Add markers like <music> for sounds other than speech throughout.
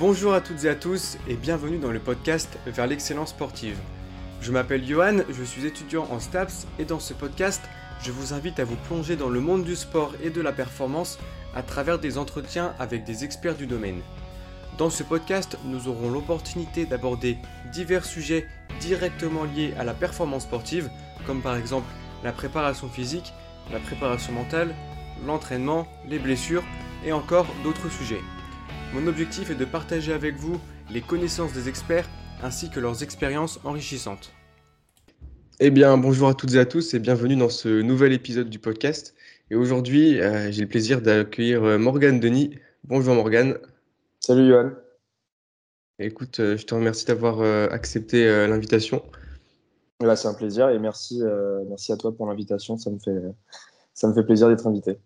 Bonjour à toutes et à tous et bienvenue dans le podcast Vers l'excellence sportive. Je m'appelle Johan, je suis étudiant en STAPS et dans ce podcast, je vous invite à vous plonger dans le monde du sport et de la performance à travers des entretiens avec des experts du domaine. Dans ce podcast, nous aurons l'opportunité d'aborder divers sujets directement liés à la performance sportive, comme par exemple la préparation physique, la préparation mentale, l'entraînement, les blessures et encore d'autres sujets. Mon objectif est de partager avec vous les connaissances des experts ainsi que leurs expériences enrichissantes. Eh bien, bonjour à toutes et à tous et bienvenue dans ce nouvel épisode du podcast. Et aujourd'hui, euh, j'ai le plaisir d'accueillir euh, Morgane Denis. Bonjour Morgane. Salut Johan. Écoute, euh, je te remercie d'avoir accepté l'invitation. Bah, c'est un plaisir et merci, merci à toi pour l'invitation. Ça, me fait, ça me fait plaisir d'être invité.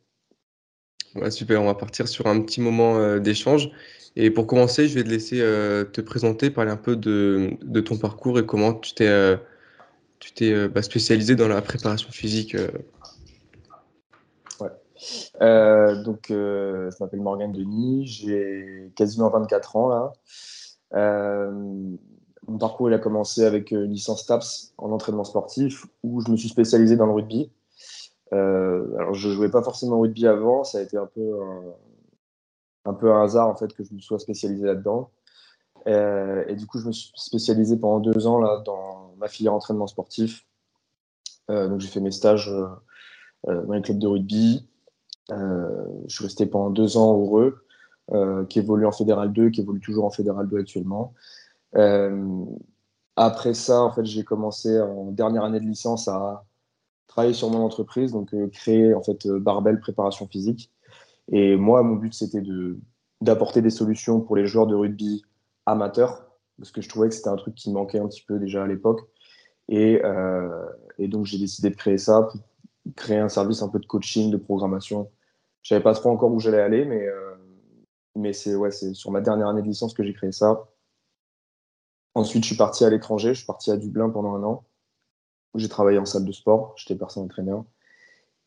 Super, on va partir sur un petit moment d'échange. Et pour commencer, je vais te laisser te présenter, parler un peu de, ton parcours et comment tu t'es t'es bah, spécialisé dans la préparation physique. Euh, donc, euh, je m'appelle Morgane Denis, j'ai quasiment 24 ans. Euh, mon parcours a commencé avec une licence TAPS en entraînement sportif où je me suis spécialisé dans le rugby. Alors, je jouais pas forcément au rugby avant, ça a été un peu un, peu un hasard en fait que je me sois spécialisé là-dedans. et du coup, je me suis spécialisé pendant deux ans là dans ma filière entraînement sportif. donc, j'ai fait mes stages dans les clubs de rugby, euh, je suis resté pendant deux ans heureux, euh, qui évolue en Fédéral 2, qui évolue toujours en Fédéral 2 actuellement. Euh, après ça, en fait, j'ai commencé en dernière année de licence à travailler sur mon entreprise, donc créer en fait Barbel Préparation Physique. Et moi, mon but, c'était de d'apporter des solutions pour les joueurs de rugby amateurs, parce que je trouvais que c'était un truc qui manquait un petit peu déjà à l'époque. Et, euh, et, donc, j'ai décidé de créer ça pour créer un service un peu de coaching, de programmation je savais pas trop encore où j'allais aller, mais, euh, mais c'est ouais, sur ma dernière année de licence que j'ai créé ça. Ensuite, je suis parti à l'étranger. Je suis parti à Dublin pendant un an. J'ai travaillé en salle de sport. J'étais personne traîneur.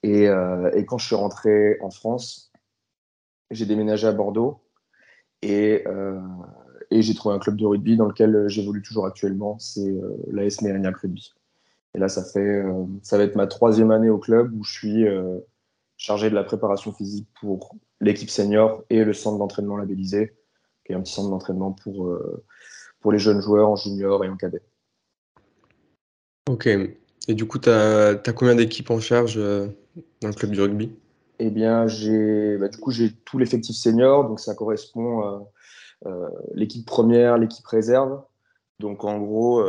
Et, euh, et, quand je suis rentré en France, j'ai déménagé à Bordeaux et, euh, et j'ai trouvé un club de rugby dans lequel j'évolue toujours actuellement. C'est euh, l'AS Mérignac Rugby. Et là, ça, fait, ça va être ma troisième année au club où je suis chargé de la préparation physique pour l'équipe senior et le centre d'entraînement labellisé, qui est un petit centre d'entraînement pour, euh, pour les jeunes joueurs en junior et en cadet. Ok. Et du coup, tu as, combien d'équipes en charge euh, dans le club du rugby? Eh bien, j'ai bah, du coup j'ai tout l'effectif senior, donc ça correspond à euh, l'équipe première, l'équipe réserve. Donc en gros,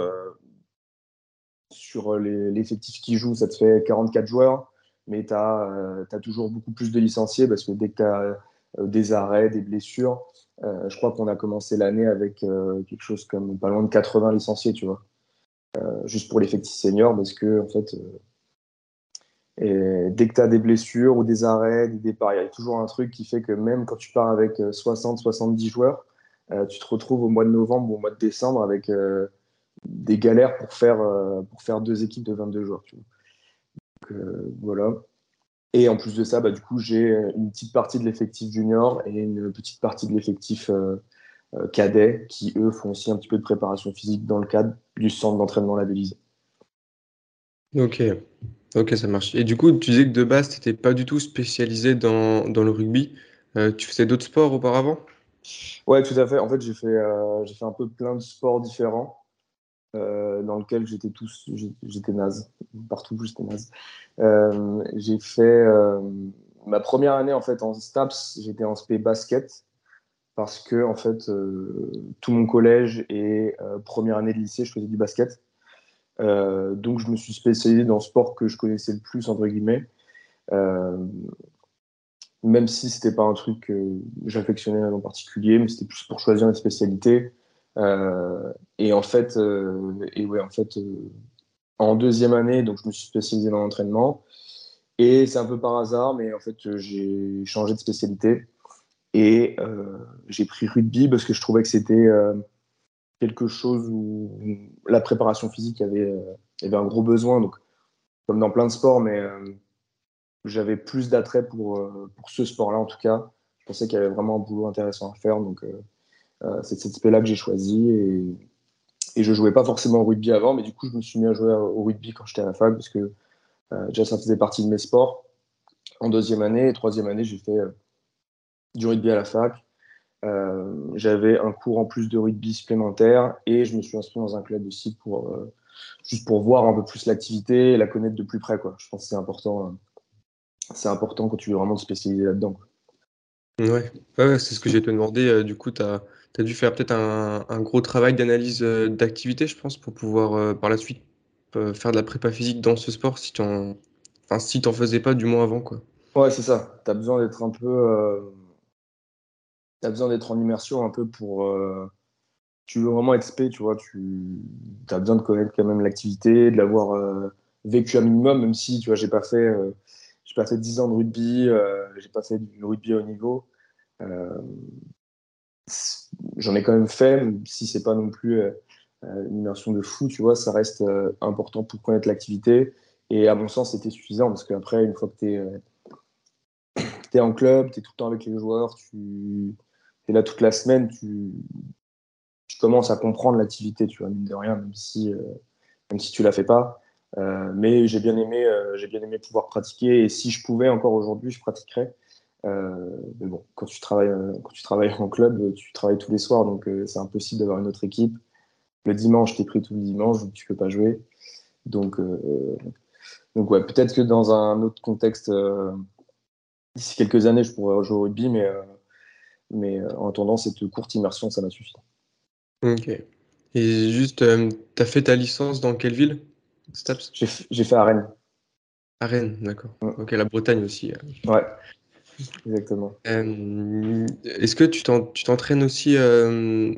sur l'effectif qui joue, ça te fait 44 joueurs mais tu as, euh, toujours beaucoup plus de licenciés parce que dès que tu as euh, des arrêts, des blessures, euh, je crois qu'on a commencé l'année avec quelque chose comme pas loin de 80 licenciés, tu vois. Juste pour l'effectif senior parce que, en fait, et dès que tu as des blessures ou des arrêts, des départs, il y a toujours un truc qui fait que même quand tu pars avec 60-70 joueurs, tu te retrouves au mois de novembre ou au mois de décembre avec des galères pour faire, deux équipes de 22 joueurs. Euh, voilà. Et en plus de ça, bah, du coup, j'ai une petite partie de l'effectif junior et une petite partie de l'effectif euh, euh, cadet qui, eux, font aussi un petit peu de préparation physique dans le cadre du centre d'entraînement labellisé. Ok, ok, ça marche. Et du coup, tu disais que de base, tu n'étais pas du tout spécialisé dans, dans le rugby. tu faisais d'autres sports auparavant? Ouais, tout à fait. En fait, j'ai fait, j'ai fait un peu plein de sports différents. Euh, dans lequel j'étais tous, j'étais naze, partout où j'étais naze. Euh, j'ai fait euh, ma première année en fait en STAPS, j'étais en SP basket parce que en fait tout mon collège et première année de lycée, je faisais du basket. donc je me suis spécialisé dans le sport que je connaissais le plus entre guillemets. même si c'était pas un truc que j'affectionnais en particulier, mais c'était plus pour choisir une spécialité. Euh, et en fait, euh, et en fait euh, en deuxième année, donc je me suis spécialisé dans l'entraînement. Et c'est un peu par hasard, mais en fait, j'ai changé de spécialité. Et j'ai pris rugby parce que je trouvais que c'était quelque chose où la préparation physique avait, avait un gros besoin. Donc, comme dans plein de sports, mais j'avais plus d'attrait pour, pour ce sport-là en tout cas. Je pensais qu'il y avait vraiment un boulot intéressant à faire. Donc, c'est cet aspect-là que j'ai choisi. Et, et je jouais pas forcément au rugby avant, mais du coup, je me suis mis à jouer au rugby quand j'étais à la fac parce que déjà, ça faisait partie de mes sports. En deuxième année et troisième année, j'ai fait du rugby à la fac. j'avais un cours en plus de rugby supplémentaire et je me suis inscrit dans un club aussi pour juste pour voir un peu plus l'activité et la connaître de plus près. Quoi. Je pense que c'est important, c'est important quand tu veux vraiment te spécialiser là-dedans. Ouais, ouais c'est ce que j'ai te demandé. Euh, du coup, tu as, dû faire peut-être un, un, gros travail d'analyse euh, d'activité, je pense, pour pouvoir euh, par la suite faire de la prépa physique dans ce sport si tu en enfin, si t'en faisais pas du moins avant. Quoi. Ouais, c'est ça. Tu as besoin d'être un peu. Tu as besoin d'être en immersion un peu pour. tu veux vraiment être spé, tu vois. Tu as besoin de connaître quand même l'activité, de l'avoir vécu un minimum, même si, tu vois, j'ai pas fait j'ai pas fait 10 ans de rugby, euh, j'ai pas fait du rugby au niveau. Euh, j'en ai quand même fait, même si c'est pas non plus euh, une immersion de fou, tu vois, ça reste important pour connaître l'activité. Et à mon sens, c'était suffisant parce qu'après, une fois que tu es, es, en club, tu es tout le temps avec les joueurs, tu es là toute la semaine, tu, tu commences à comprendre l'activité, tu vois, mine de rien, même si, même si tu la fais pas. Euh, mais j'ai bien aimé, euh, j'ai bien aimé pouvoir pratiquer. Et si je pouvais encore aujourd'hui, je pratiquerais. Euh, mais bon, quand tu travailles, quand tu travailles en club, tu travailles tous les soirs, donc c'est impossible d'avoir une autre équipe. Le dimanche, tu es pris tout le dimanche, donc tu peux pas jouer. Donc, donc ouais, peut-être que dans un autre contexte, d'ici quelques années, je pourrais rejouer au rugby, mais, mais en attendant, cette courte immersion, ça m'a suffi. Ok. Et juste, tu as fait ta licence dans quelle ville j'ai fait à Rennes. À Rennes, d'accord. Ok, la Bretagne aussi. Euh. Ouais, exactement. Euh, est-ce que tu t'entraînes aussi, euh,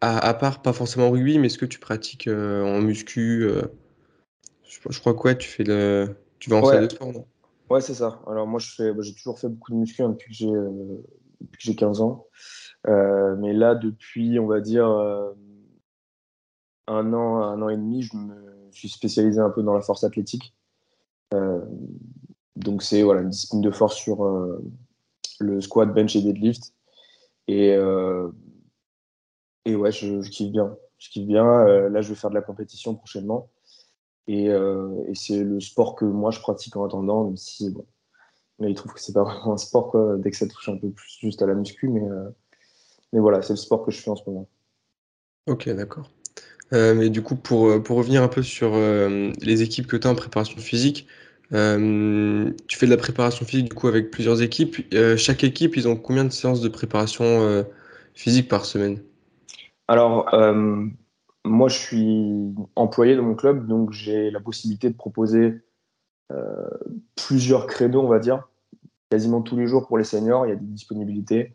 à, part, pas forcément rugby, mais est-ce que tu pratiques en muscu je, crois quoi, tu fais le, tu vas en salle de sport, non? Ouais, c'est ça. Alors moi, je bah, j'ai toujours fait beaucoup de muscu hein, depuis que j'ai, j'ai 15 ans. mais là, depuis, on va dire, un an, un an et demi, je me suis spécialisé un peu dans la force athlétique. Euh, donc c'est voilà, une discipline de force sur euh, le squat, bench et deadlift. Et, euh, et ouais, je, kiffe bien. Je kiffe bien. là, je vais faire de la compétition prochainement. Et, et c'est le sport que moi je pratique en attendant, même si bon, mais il trouve que c'est pas <laughs> vraiment un sport quoi, dès que ça touche un peu plus juste à la muscu, mais, mais voilà, c'est le sport que je fais en ce moment. Ok, d'accord. Euh, mais du coup, pour, euh, pour revenir un peu sur euh, les équipes que tu as en préparation physique, tu fais de la préparation physique du coup avec plusieurs équipes. chaque équipe, ils ont combien de séances de préparation physique par semaine? Alors, moi, je suis employé dans mon club, donc j'ai la possibilité de proposer plusieurs créneaux, on va dire. Quasiment tous les jours pour les seniors, il y a des disponibilités.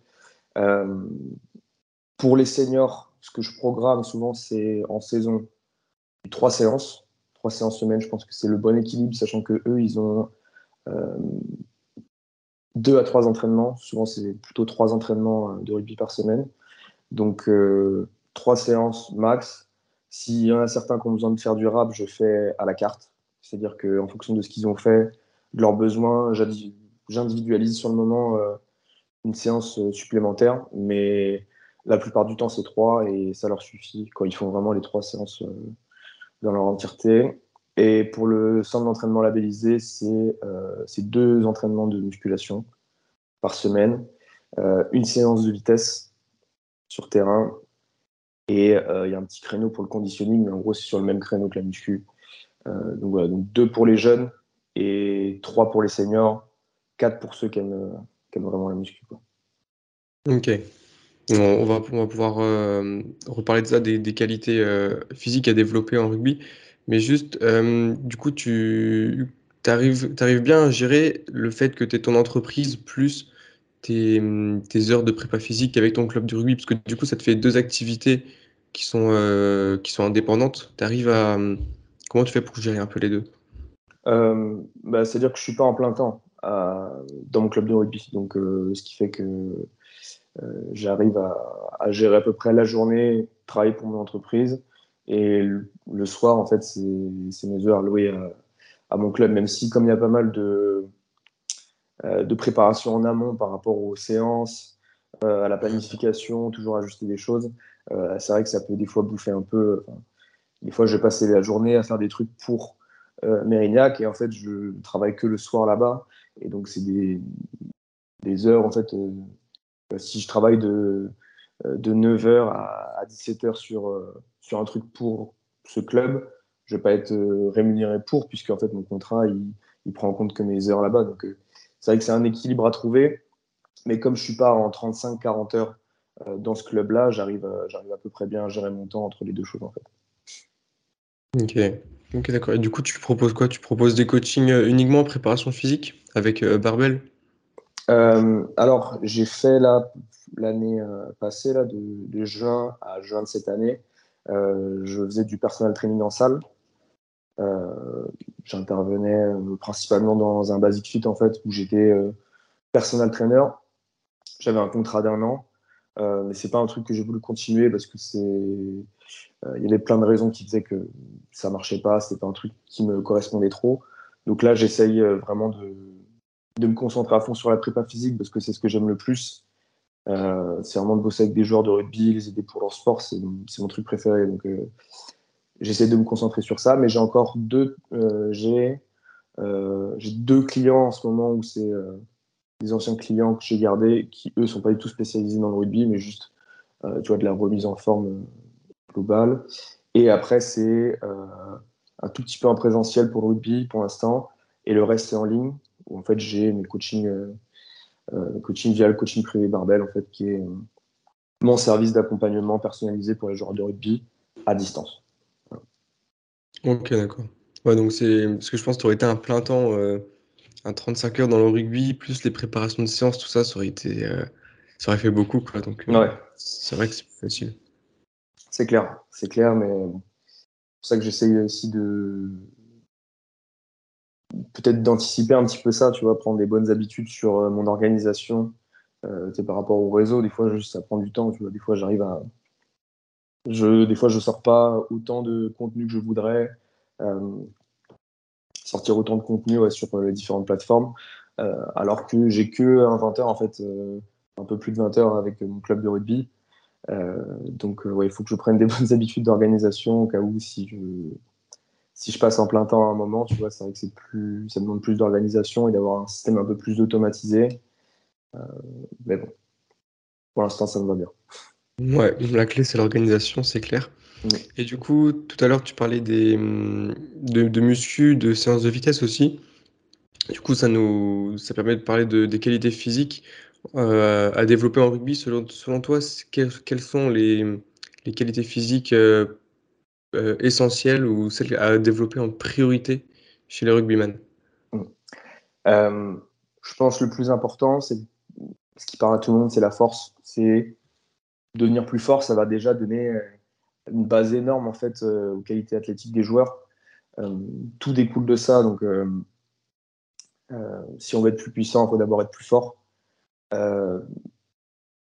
pour les seniors, ce que je programme souvent, c'est en saison trois séances, trois séances semaine. Je pense que c'est le bon équilibre, sachant que eux, ils ont euh, deux à trois entraînements. Souvent, c'est plutôt trois entraînements euh, de rugby par semaine. Donc, euh, trois séances max. S'il y en a certains qui ont besoin de faire du rap, je fais à la carte. C'est-à-dire qu'en fonction de ce qu'ils ont fait, de leurs besoins, j'individualise sur le moment une séance supplémentaire. Mais la plupart du temps, c'est trois et ça leur suffit quand ils font vraiment les trois séances euh, dans leur entièreté. Et pour le centre d'entraînement labellisé, c'est euh, deux entraînements de musculation par semaine, euh, une séance de vitesse sur terrain et il y a un petit créneau pour le conditioning, mais en gros, c'est sur le même créneau que la muscu. Donc voilà, deux pour les jeunes et trois pour les seniors, quatre pour ceux qui aiment, vraiment la muscu. Ok. On va, pouvoir euh, reparler de ça, des, qualités euh, physiques à développer en rugby. Mais juste, euh, du coup, tu arrives, bien à gérer le fait que tu es ton entreprise plus tes, heures de prépa physique avec ton club de rugby, parce que du coup, ça te fait deux activités qui sont, qui sont indépendantes. Tu arrives à. Comment tu fais pour gérer un peu les deux? Bah, C'est-à-dire que je suis pas en plein temps dans mon club de rugby. Donc, ce qui fait que euh, j'arrive à, gérer à peu près la journée, travailler pour mon entreprise. Et le, soir, en fait, c'est mes heures allouées à, mon club, même si, comme il y a pas mal de, euh, de préparation en amont par rapport aux séances, à la planification, toujours ajuster des choses. c'est vrai que ça peut des fois bouffer un peu. Des fois, je passer la journée à faire des trucs pour Mérignac et en fait, je travaille que le soir là-bas. Et donc, c'est des, des, heures, en fait, si je travaille de, de 9h à, 17h sur, sur un truc pour ce club, je vais pas être rémunéré pour, puisque en fait, mon contrat, il, il prend en compte que mes heures là-bas. Donc, c'est vrai que c'est un équilibre à trouver. Mais comme je suis pas en 35-40 heures euh, dans ce club-là, j'arrive, j'arrive à peu près bien à gérer mon temps entre les deux choses en fait. Ok, d'accord. Et du coup, tu proposes quoi? Tu proposes des coachings euh, uniquement en préparation physique avec euh, Barbel Alors, j'ai fait là, l'année passée, là, de, de, juin à juin de cette année, je faisais du personal training en salle. J'intervenais principalement dans un basic fit en fait, où j'étais personal trainer. J'avais un contrat d'un an, euh, mais c'est pas un truc que j'ai voulu continuer parce que c'est, euh, il y avait plein de raisons qui faisaient que ça marchait pas. C'était pas un truc qui me correspondait trop. Donc là, j'essaye euh, vraiment de, de me concentrer à fond sur la prépa physique parce que c'est ce que j'aime le plus. Euh, c'est vraiment de bosser avec des joueurs de rugby, les aider pour leur sport, c'est mon truc préféré. Donc euh, j'essaie de me concentrer sur ça, mais j'ai encore deux, j'ai deux clients en ce moment où c'est des anciens clients que j'ai gardés qui, eux, sont pas du tout spécialisés dans le rugby, mais juste, euh, tu vois, de la remise en forme euh, globale. Et après, c'est euh, un tout petit peu en présentiel pour le rugby pour l'instant, et le reste, c'est en ligne, où en fait, j'ai mes coachings, coaching via le coaching privé Barbel, en fait, qui est mon service d'accompagnement personnalisé pour les joueurs de rugby à distance. Ok, d'accord. Ouais, donc c'est parce que je pense que tu aurais été un plein temps un 35 heures dans le rugby, plus les préparations de séance, tout ça, ça aurait été, euh, ça aurait fait beaucoup, quoi. Donc, euh, ouais. c'est vrai que c'est plus facile. C'est clair, c'est clair, mais c'est pour ça que j'essaye aussi de peut-être d'anticiper un petit peu ça, tu vois, prendre des bonnes habitudes sur euh, mon organisation, euh, par rapport au réseau. Des fois, ça prend du temps, tu vois. Des fois, j'arrive à, je, des fois, je sors pas autant de contenu que je voudrais. Euh, sortir autant de contenu sur euh, les différentes plateformes, euh, alors que j'ai que un 20 heures en fait, euh, un peu plus de 20 heures avec mon club de rugby. donc il faut que je prenne des <laughs> bonnes habitudes d'organisation au cas où si je si je passe en plein temps à un moment, tu vois, c'est vrai que c'est plus, ça demande plus d'organisation et d'avoir un système un peu plus automatisé. mais bon, pour l'instant, ça me va bien. Ouais, la clé, c'est l'organisation, c'est clair. Et du coup, tout à l'heure, tu parlais des, hum, de, de muscu, de séances de vitesse aussi. Du coup, ça nous, ça permet de parler de, des qualités physiques euh, à développer en rugby. Selon, toi, quelles, sont les, les qualités physiques euh, euh, essentielles ou celles à développer en priorité chez les rugbymen? Je pense que le plus important, c'est ce qui parle à tout le monde, c'est la force. C'est devenir plus fort, ça va déjà donner une base énorme en fait euh, aux qualités athlétiques des joueurs. Euh, tout découle de ça. Donc, euh, si on veut être plus puissant, il faut d'abord être plus fort.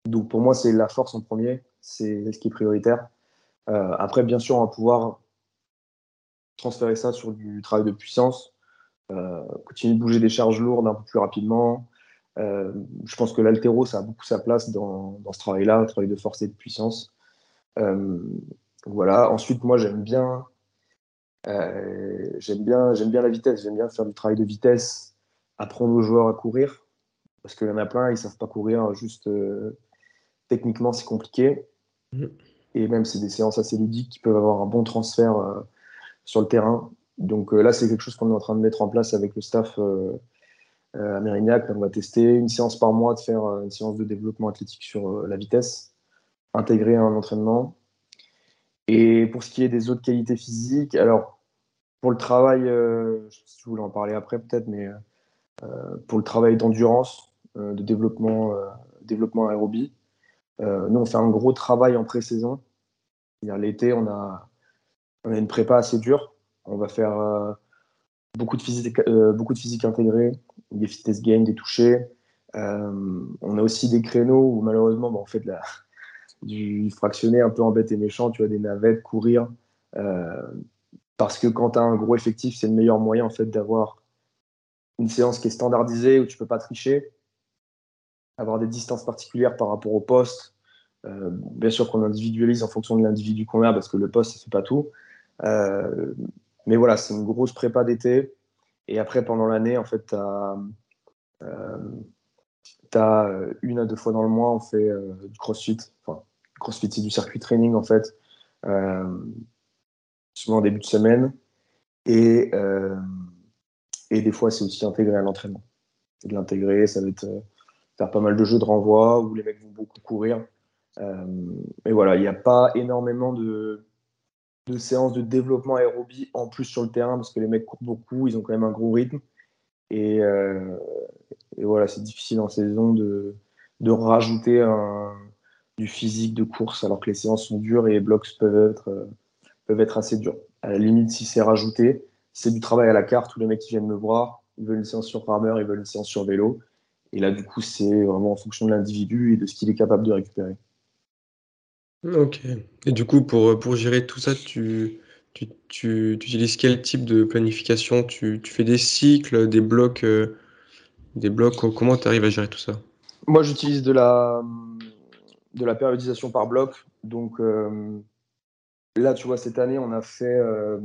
donc pour moi, c'est la force en premier, c'est ce qui est prioritaire. après, bien sûr, on va pouvoir transférer ça sur du travail de puissance, continuer de bouger des charges lourdes un peu plus rapidement. je pense que l'altéro, ça a beaucoup sa place dans, ce travail-là, le travail de force et de puissance. Euh, voilà. Ensuite, moi, j'aime bien, euh, j'aime bien, j'aime bien la vitesse. J'aime bien faire du travail de vitesse, apprendre aux joueurs à courir, parce qu'il y en a plein, ils savent pas courir. Juste euh, techniquement, c'est compliqué. Mmh. Et même, c'est des séances assez ludiques qui peuvent avoir un bon transfert sur le terrain. Donc là, c'est quelque chose qu'on est en train de mettre en place avec le staff à Mérignac. On va tester une séance par mois de faire une séance de développement athlétique sur la vitesse intégrer un entraînement. Et pour ce qui est des autres qualités physiques, alors pour le travail, euh, je sais si je voulais en parler après peut-être, mais euh, pour le travail d'endurance, euh, de développement, développement aérobie, nous on fait un gros travail en pré-saison. L'été, on a, une prépa assez dure. On va faire beaucoup, de physique, beaucoup intégrée, des fitness gains, des touchés. on a aussi des créneaux où malheureusement, bon, on fait de la, du fractionné un peu en bête et méchant, tu vois, des navettes, courir. Euh, parce que quand tu as un gros effectif, c'est le meilleur moyen en fait d'avoir une séance qui est standardisée où tu peux pas tricher. avoir des distances particulières par rapport au poste. bien sûr qu'on individualise en fonction de l'individu qu'on a, parce que le poste, ça fait pas tout. mais voilà, c'est une grosse prépa d'été. Et après, pendant l'année, en fait, tu as, une à deux fois dans le mois, on fait du crossfit. Enfin, crossfit, c'est du circuit training, en fait. souvent en début de semaine. Et, et des fois, c'est aussi intégré à l'entraînement. C'est de l'intégrer, ça va être euh, faire pas mal de jeux de renvoi où les mecs vont beaucoup courir. Euh, mais voilà, il n'y a pas énormément de, de séances de développement aérobie en plus sur le terrain parce que les mecs courent beaucoup, ils ont quand même un gros rythme. Et, euh, et voilà, c'est difficile en saison de, de rajouter un, du physique de course alors que les séances sont dures et les blocs peuvent être, peuvent être assez durs. À la limite, si c'est rajouté, c'est du travail à la carte. Tous les mecs qui viennent me voir, ils veulent une séance sur rameur, ils veulent une séance sur vélo. Et là, du coup, c'est vraiment en fonction de l'individu et de ce qu'il est capable de récupérer. Ok. Et du coup, pour, pour gérer tout ça, tu, tu, tu, utilises quel type de planification? Tu, tu, fais des cycles, des blocs, euh, des blocs? Comment tu arrives à gérer tout ça? Moi, j'utilise de la, de la périodisation par bloc. Donc euh, là, tu vois, cette année, on a fait euh,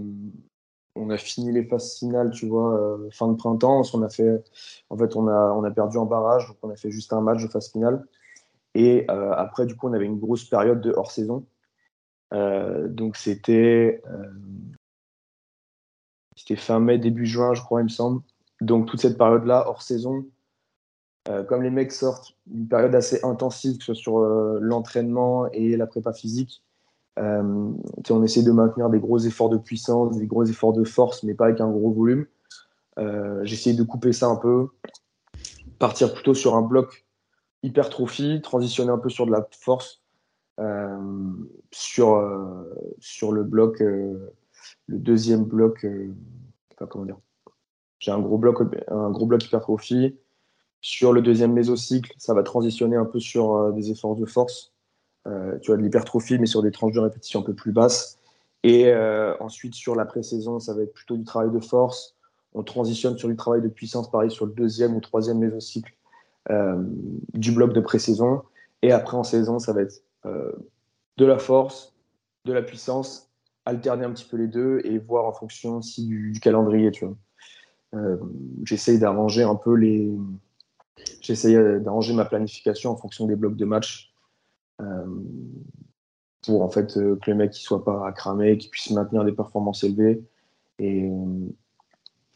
on a fini les phases finales, tu vois, euh, fin de printemps. On a fait, en fait, on a, on a perdu en barrage, donc on a fait juste un match de phase finale. Et après, du coup, on avait une grosse période de hors saison. Donc c'était, c'était fin mai, début juin, je crois, il me semble. Donc toute cette période-là, hors saison, comme les mecs sortent une période assez intensive, que ce soit sur l'entraînement et la prépa physique, euh, on essaie de maintenir des gros efforts de puissance, des gros efforts de force, mais pas avec un gros volume. Euh, J'essaie de couper ça un peu, partir plutôt sur un bloc hypertrophie, transitionner un peu sur de la force, euh, sur, sur le bloc, le deuxième bloc, pas comment dire. J'ai un un gros bloc hypertrophie. Sur le deuxième mésocycle, ça va transitionner un peu sur des efforts de force. Euh, tu as de l'hypertrophie, mais sur des tranches de répétition un peu plus basses. Et euh, ensuite, sur la pré-saison, ça va être plutôt du travail de force. On transitionne sur du travail de puissance, pareil, sur le deuxième ou troisième mésocycle euh, du bloc de pré-saison. Et après, en saison, ça va être de la force, de la puissance, alterner un petit peu les deux et voir en fonction aussi du, calendrier. Tu vois. j'essaye d'arranger un peu les. J'essaye d'arranger ma planification en fonction des blocs de match euh, pour en fait euh, que les mecs ne soient pas cramés, qu'ils puissent maintenir des performances élevées et euh,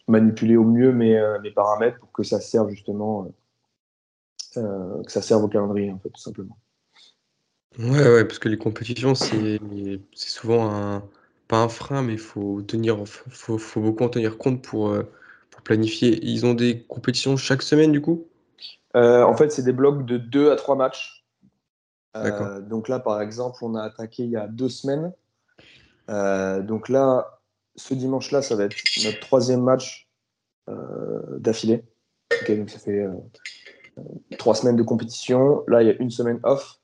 manipuler au mieux mes, paramètres pour que ça serve justement que ça serve au calendrier en fait tout simplement. Ouais, ouais, parce que les compétitions, c'est souvent un, pas un frein, mais faut faut, faut, beaucoup en tenir compte pour, pour planifier. Ils ont des compétitions chaque semaine, du coup? En fait, c'est des blocs de 2 à 3 matchs. Euh, donc là, par exemple, on a attaqué il y a deux semaines. Euh, donc là, ce dimanche-là, ça va être notre troisième match euh, d'affilée. donc ça fait trois semaines de compétition. Là, il y a une semaine off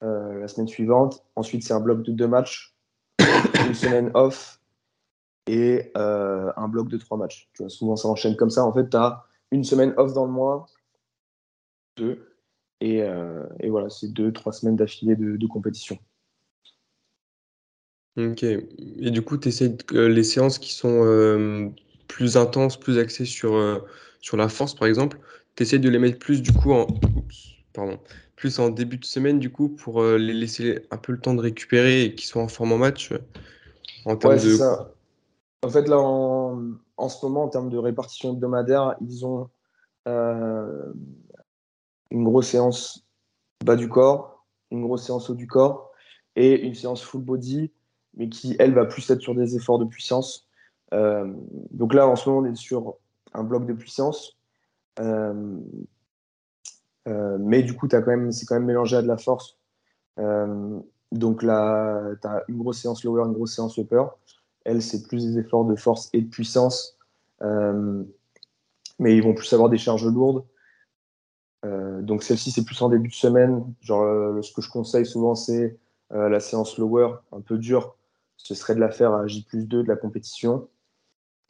la semaine suivante. Ensuite, c'est un bloc de deux matchs, une semaine off et un bloc de trois matchs. Tu vois, souvent, ça enchaîne comme ça. En fait, tu as une semaine off dans le mois, deux, euh, et, voilà, c'est deux, trois semaines d'affilée de, compétition. Ok. Et du coup, tu essaies les séances qui sont euh, plus intenses, plus axées sur, euh, sur la force, par exemple, tu essaies de les mettre plus du coup en. pardon. Plus en début de semaine, du coup, pour les laisser un peu le temps de récupérer et qu'ils soient en forme en match. En termes ouais, de... ça. En fait, là, en, en, ce moment, en termes de répartition hebdomadaire, ils ont une grosse séance bas du corps, une grosse séance haut du corps et une séance full body, mais qui, elle, va plus être sur des efforts de puissance. Euh, donc là, en ce moment, on est sur un bloc de puissance. Euh, euh, mais du coup, c'est quand, même, quand même mélangé à de la force. donc là, tu as une grosse séance lower, une grosse séance upper. Elle, c'est plus des efforts de force et de puissance. mais ils vont plus avoir des charges lourdes. Euh, donc celle-ci, c'est plus en début de semaine. Genre, euh, ce que je conseille souvent, c'est euh, la séance lower, un peu dure. Ce serait de la faire à J 2 de la compétition.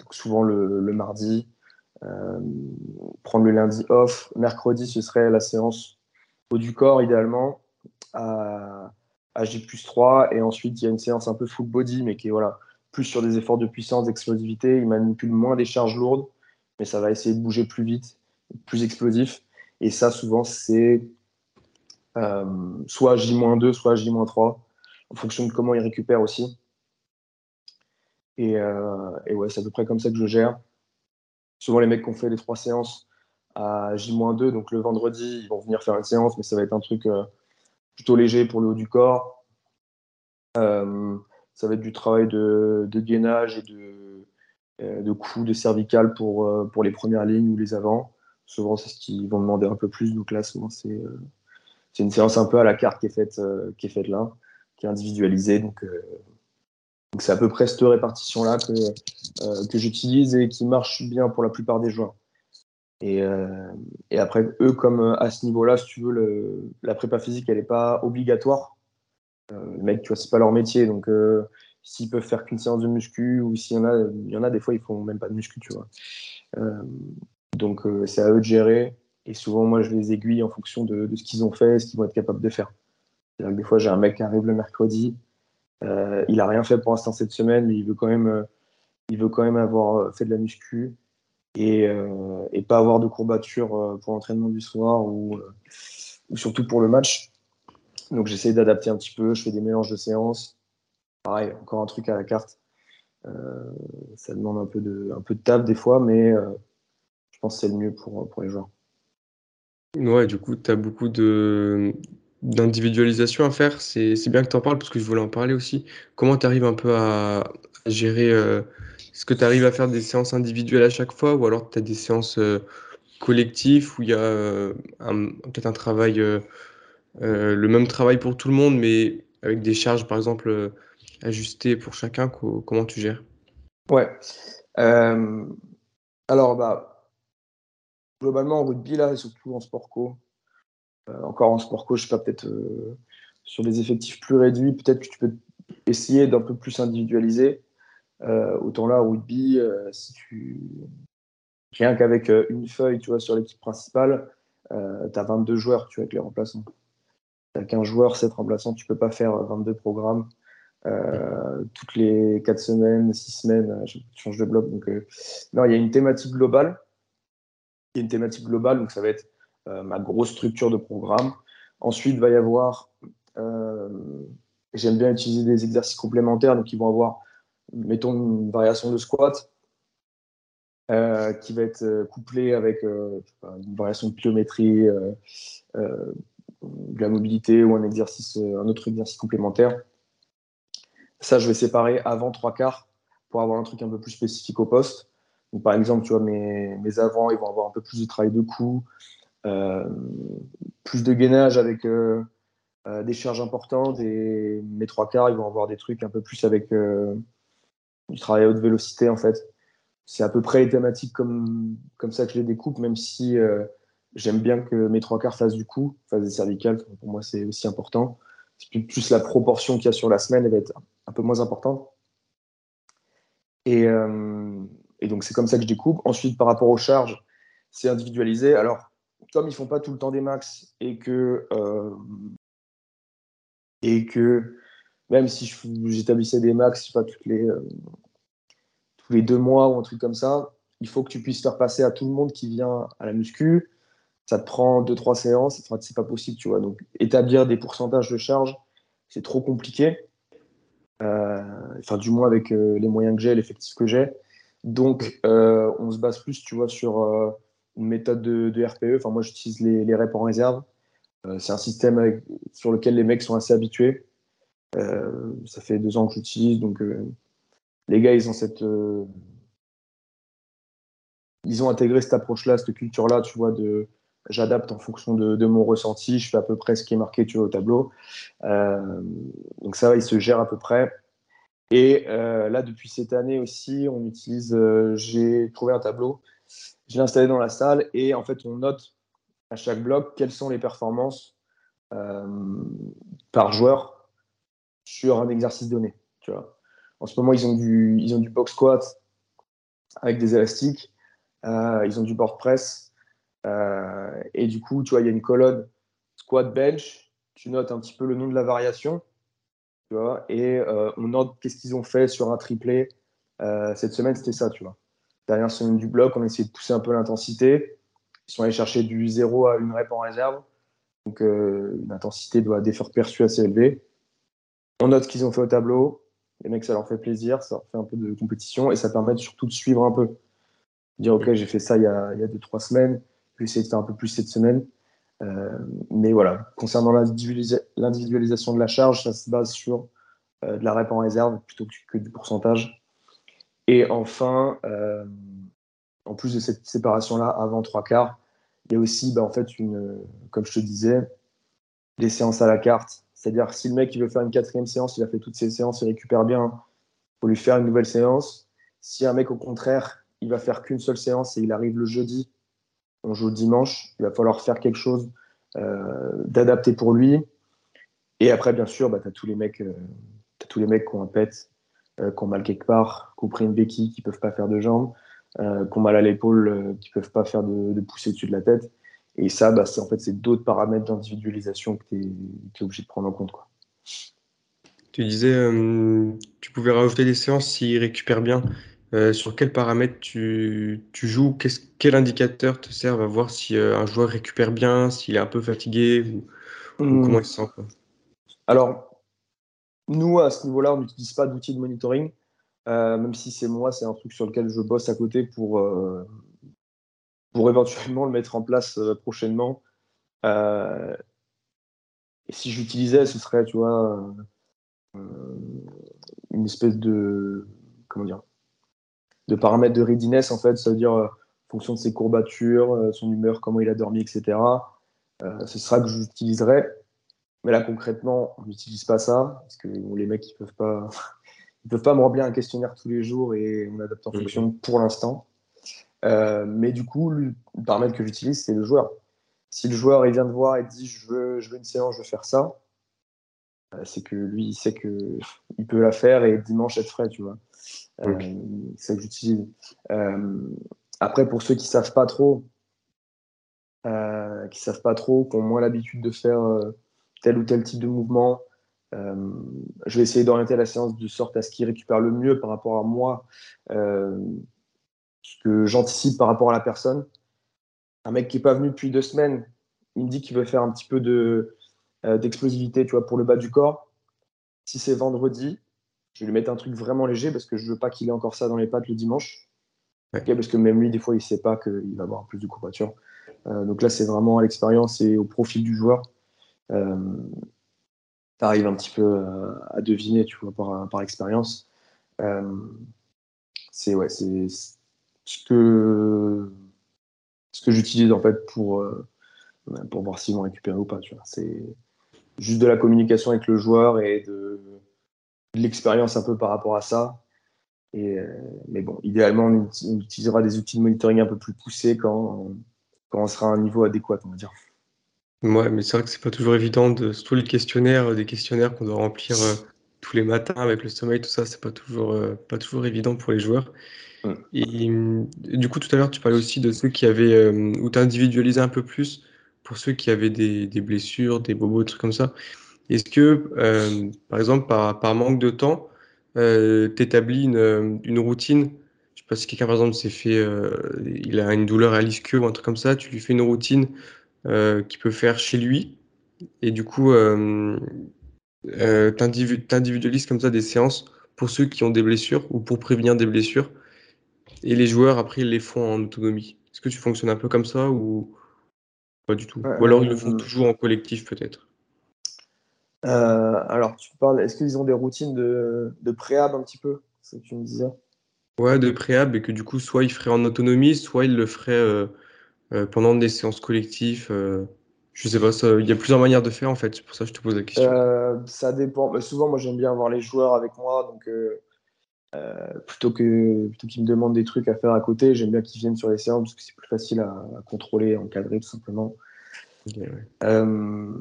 Donc souvent le, mardi. prendre le lundi off. Mercredi, ce serait la séance haut du corps idéalement, à, à J plus 3, et ensuite il y a une séance un peu full body, mais qui est voilà, plus sur des efforts de puissance, d'explosivité. Il manipule moins des charges lourdes, mais ça va essayer de bouger plus vite, plus explosif. Et ça, souvent, c'est euh, soit J-2, soit J-3, en fonction de comment il récupère aussi. Et, euh, et ouais, c'est à peu près comme ça que je gère. Souvent, les mecs qui ont fait les trois séances à J-2, donc le vendredi, ils vont venir faire une séance, mais ça va être un truc euh, plutôt léger pour le haut du corps. Ça va être du travail de, gainage et de, de coups de cervical pour, pour les premières lignes ou les avants. Souvent, c'est ce qu'ils vont demander un peu plus. Donc là, souvent, c'est euh, une séance un peu à la carte qui est faite, qui est faite là, qui est individualisée. Donc, donc c'est à peu près cette répartition-là que, que j'utilise et qui marche bien pour la plupart des joueurs. Et, après, eux, comme à ce niveau-là, si tu veux, la prépa physique, elle n'est pas obligatoire. Euh, les mecs, tu vois, c'est pas leur métier, donc euh, s'ils peuvent faire qu'une séance de muscu ou s'il y en a, il y en a des fois ils font même pas de muscu, tu vois. Euh, donc c'est à eux de gérer. Et souvent, moi, je les aiguille en fonction de, ce qu'ils ont fait, ce qu'ils vont être capables de faire. Que des fois, j'ai un mec qui arrive le mercredi, euh, il a rien fait pour l'instant cette semaine, mais il veut quand même, il veut quand même avoir fait de la muscu et, euh, et pas avoir de courbatures pour l'entraînement du soir ou, ou surtout pour le match. Donc j'essaie d'adapter un petit peu, je fais des mélanges de séances. Pareil, encore un truc à la carte. Euh, ça demande un peu de, un de table des fois, mais euh, je pense que c'est le mieux pour, pour les joueurs. Ouais, du coup, tu as beaucoup de d'individualisation à faire. C'est bien que tu en parles parce que je voulais en parler aussi. Comment tu arrives un peu à, à gérer euh, Est-ce que tu arrives à faire des séances individuelles à chaque fois ou alors tu as des séances euh, collectives où il y a euh, peut-être un travail le même travail pour tout le monde, mais avec des charges, par exemple, ajustées pour chacun? comment tu gères? Ouais. Alors, bah, globalement, en rugby, là, surtout en sport co, encore en sport co, je sais pas, peut-être sur des effectifs plus réduits, peut-être que tu peux essayer d'un peu plus individualiser. autant là, au rugby, si tu rien qu'avec une feuille, tu vois, sur l'équipe principale, euh, tu as 22 joueurs, tu vois, avec les remplaçants qu'un joueur, 7 remplaçants, tu peux pas faire 22 programmes. Euh, toutes les 4 semaines, 6 semaines, euh, je change de bloc. Donc, euh, non, il y a une thématique globale. Une thématique globale, donc ça va être ma grosse structure de programme. Ensuite, va y avoir, j'aime bien utiliser des exercices complémentaires, donc ils vont avoir, mettons, une variation de squat qui va être couplée avec une variation de pliométrie, de la mobilité ou un exercice, euh, un autre exercice complémentaire. Ça, je vais séparer avant trois quarts pour avoir un truc un peu plus spécifique au poste. Par exemple, tu vois, mes, mes avants, ils vont avoir un peu plus de travail de cou, euh, plus de gainage avec euh, euh, des charges importantes. Et mes trois quarts, ils vont avoir des trucs un peu plus avec du travail à haute vélocité, en fait. C'est à peu près les thématiques comme, comme ça que je les découpe, même si J'aime bien que mes trois quarts fassent du coup, fassent des cervicales. Pour moi, c'est aussi important. C'est plus la proportion qu'il y a sur la semaine, elle va être un peu moins importante. Et, et donc, c'est comme ça que je découpe. Ensuite, par rapport aux charges, c'est individualisé. Alors, comme ils font pas tout le temps des max et que, euh, et que même si j'établissais des max, je sais pas, toutes les, euh, tous les deux mois ou un truc comme ça, il faut que tu puisses faire passer à tout le monde qui vient à la muscu ça te prend deux, trois séances, c'est pas possible, tu vois. Donc, établir des pourcentages de charge, c'est trop compliqué. Euh, enfin, du moins avec les moyens que j'ai, l'effectif que j'ai. Donc, euh, on se base plus, tu vois, sur euh, une méthode de, de, RPE. Enfin, moi, j'utilise les, les reps en réserve. Euh, c'est un système avec, sur lequel les mecs sont assez habitués. Ça fait deux ans que j'utilise, donc les gars, ils ont cette ils ont intégré cette approche-là, cette culture-là, tu vois, de j'adapte en fonction de, de, mon ressenti, je fais à peu près ce qui est marqué tu vois, au tableau. Donc ça, il se gère à peu près. Et euh, là, depuis cette année aussi, on utilise, euh, j'ai trouvé un tableau, je l'ai installé dans la salle et en fait, on note à chaque bloc quelles sont les performances euh, par joueur sur un exercice donné. Tu vois. En ce moment, ils ont du, ils ont du box squat avec des élastiques, ils ont du board press, et du coup, tu vois, il y a une colonne, squat bench, tu notes un petit peu le nom de la variation, tu vois, et on note qu'est-ce qu'ils ont fait sur un triplé. cette semaine, c'était ça, tu vois. Dernière semaine du bloc, on a essayé de pousser un peu l'intensité. Ils sont allés chercher du 0 à une rep en réserve. Donc, une intensité d'effort perçu assez élevée. On note ce qu'ils ont fait au tableau. Les mecs, ça leur fait plaisir, ça leur fait un peu de compétition et ça permet surtout de suivre un peu. Dire, OK, j'ai fait ça il y a, il y a deux, trois semaines, je vais essayer de faire un peu plus cette semaine. Euh, mais voilà, concernant l'individualisation de la charge, ça se base sur euh, de la rep en réserve plutôt que, du pourcentage. Et enfin, euh, en plus de cette séparation-là, avant trois quarts, il y a aussi, bah, en fait, une, comme je te disais, des séances à la carte c'est-à-dire, si le mec il veut faire une quatrième séance, il a fait toutes ses séances, il récupère bien, il faut lui faire une nouvelle séance. Si un mec, au contraire, il va faire qu'une seule séance et il arrive le jeudi, on joue dimanche, il va falloir faire quelque chose euh, d'adapté pour lui. Et après, bien sûr, bah, tu as tous les mecs, euh, tous les mecs qui ont un pet, euh, qui ont mal quelque part, qui ont pris une béquille, qui peuvent pas faire de jambes, qui ont mal à l'épaule, qui peuvent pas faire de, de pousser dessus de la tête. Et ça, bah, c'est en fait, c'est d'autres paramètres d'individualisation que tu es, obligé de prendre en compte. Tu disais, euh, tu pouvais rajouter des séances s'il récupère bien. Euh, sur quels paramètres tu, tu joues? Quel indicateur te sert à voir si euh, un joueur récupère bien, s'il est un peu fatigué ou, hmm. comment il se sent Alors, nous, à ce niveau-là, on n'utilise pas d'outils de monitoring, même si c'est moi, c'est un truc sur lequel je bosse à côté pour pour éventuellement le mettre en place euh, prochainement. Euh, et si j'utilisais, ce serait, tu vois, euh, une espèce de, comment dire, de paramètre de readiness, en fait, c'est-à-dire en fonction de ses courbatures, son humeur, comment il a dormi, etc. ce sera que j'utiliserai. Mais là, concrètement, on n'utilise pas ça, parce que les mecs, ils peuvent pas, <laughs> ils peuvent pas me remplir un questionnaire tous les jours et on adapte en fonction pour l'instant. Euh, mais du coup, le paramètre que j'utilise, c'est le joueur. Si le joueur il vient de voir et dit je veux, je veux une séance, je veux faire ça, euh, c'est que lui, il sait qu'il peut la faire et dimanche être frais, tu vois. Euh, c'est que j'utilise. après, pour ceux qui savent pas trop, qui savent pas trop, qui ont moins l'habitude de faire tel ou tel type de mouvement, je vais essayer d'orienter la séance de sorte à ce qu'il récupère le mieux par rapport à moi ce que j'anticipe par rapport à la personne. Un mec qui n'est pas venu depuis deux semaines, il me dit qu'il veut faire un petit peu de, euh, d'explosivité tu vois, pour le bas du corps. Si c'est vendredi, je vais lui mettre un truc vraiment léger parce que je veux pas qu'il ait encore ça dans les pattes le dimanche. parce que même lui, des fois, il sait pas qu'il va avoir plus de courbature. Euh, donc là, c'est vraiment à l'expérience et au profil du joueur. Euh, tu arrives un petit peu euh, à deviner, tu vois, par, par expérience. c'est ouais, c'est ce que, ce que j'utilise en fait pour, euh, pour voir s'ils vont récupérer ou pas. C'est juste de la communication avec le joueur et de, l'expérience un peu par rapport à ça. Et, euh, mais bon, idéalement, on, utilisera des outils de monitoring un peu plus poussés quand, quand on sera à un niveau adéquat, on va dire. Ouais, mais c'est vrai que c'est pas toujours évident, de, surtout les questionnaires, des questionnaires qu'on doit remplir euh, tous les matins avec le sommeil, tout ça, c'est pas toujours, pas toujours évident pour les joueurs. Et du coup, tout à l'heure, tu parlais aussi de ceux qui avaient, euh, où tu un peu plus pour ceux qui avaient des, blessures, des bobos, des trucs comme ça. Est-ce que, euh, par exemple, par, manque de temps, euh, tu établis une, une, routine? Je sais pas si quelqu'un, par exemple, s'est fait, euh, il a une douleur à l'ischio ou un truc comme ça, tu lui fais une routine euh, qu'il peut faire chez lui. Et du coup, euh, tu individualises comme ça des séances pour ceux qui ont des blessures ou pour prévenir des blessures. Et les joueurs, après, ils les font en autonomie. Est-ce que tu fonctionnes un peu comme ça ou pas du tout Ou alors ils le font euh, toujours en collectif, peut-être euh, Alors, tu parles, est-ce qu'ils ont des routines de, de préhab un petit peu ce que tu me disais? Ouais, de préhab, et que du coup, soit ils feraient en autonomie, soit ils le feraient euh, pendant des séances collectives. je sais pas, il y a plusieurs manières de faire en fait, c'est pour ça que je te pose la question. ça dépend. Mais souvent, moi j'aime bien avoir les joueurs avec moi, donc euh, plutôt que plutôt qu'ils me demandent des trucs à faire à côté, j'aime bien qu'ils viennent sur les séances parce que c'est plus facile à, contrôler, à encadrer tout simplement. Euh,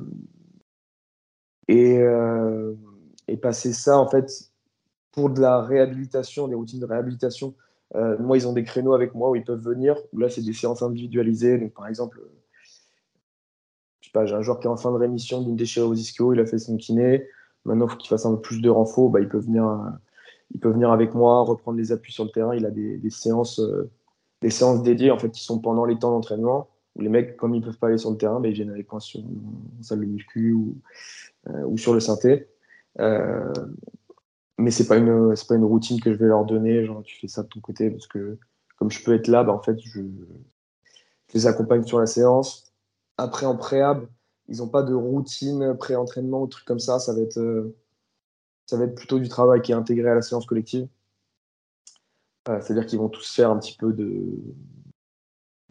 et, euh, et, passer ça, en fait, pour de la réhabilitation, des routines de réhabilitation, moi, ils ont des créneaux avec moi où ils peuvent venir. Là, c'est des séances individualisées. Donc, par exemple, pas, j'ai un joueur qui est en fin de rémission d'une déchirure aux ischio, il a fait son kiné. Maintenant, il faut qu'il fasse un peu plus de renfort. Bah, il, peut venir, il peut venir avec moi, reprendre les appuis sur le terrain. Il a des, séances, euh, des séances dédiées en fait, qui sont pendant les temps d'entraînement. Où les mecs, comme ils peuvent pas aller sur le terrain, bah, ils viennent avec moi sur une salle de muscu ou, euh, sur le synthé. mais ce n'est pas, une, pas une routine que je vais leur donner. Genre, tu fais ça de ton côté parce que comme je peux être là, bah, en fait, je, les accompagne sur la séance. Après, en préhab, ils n'ont pas de routine pré-entraînement ou trucs comme ça. Ça va, être, euh, ça va être plutôt du travail qui est intégré à la séance collective. Euh, c'est-à-dire qu'ils vont tous faire un petit peu de,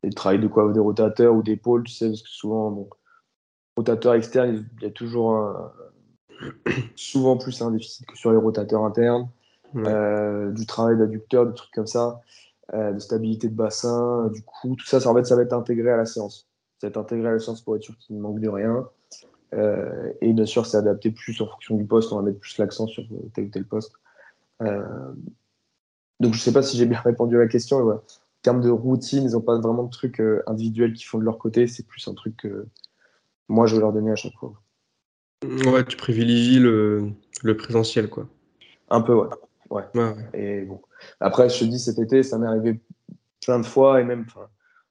des travail de quoi Des rotateurs ou des pôles, tu sais, parce que souvent, bon, rotateur externe, il y a toujours un, <coughs> souvent plus un déficit que sur les rotateurs internes. Euh, du travail d'adducteur, des trucs comme ça. Euh, de stabilité de bassin, du coup, tout ça, ça, en fait, ça va être intégré à la séance. Ça va être intégré à la séance pour être sûr qu'il ne manque de rien. Euh, et bien sûr, c'est adapté plus en fonction du poste. On va mettre plus l'accent sur tel ou tel poste. Euh, donc, je ne sais pas si j'ai bien <laughs> répondu à la question. En termes de routine, ils n'ont pas vraiment de trucs individuels qui font de leur côté. C'est plus un truc que moi, je vais leur donner à chaque fois. Ouais, tu privilégies le, le présentiel, quoi. Un peu, ouais. Ouais. Et bon. Après, je te dis, cet été, ça m'est arrivé plein de fois et même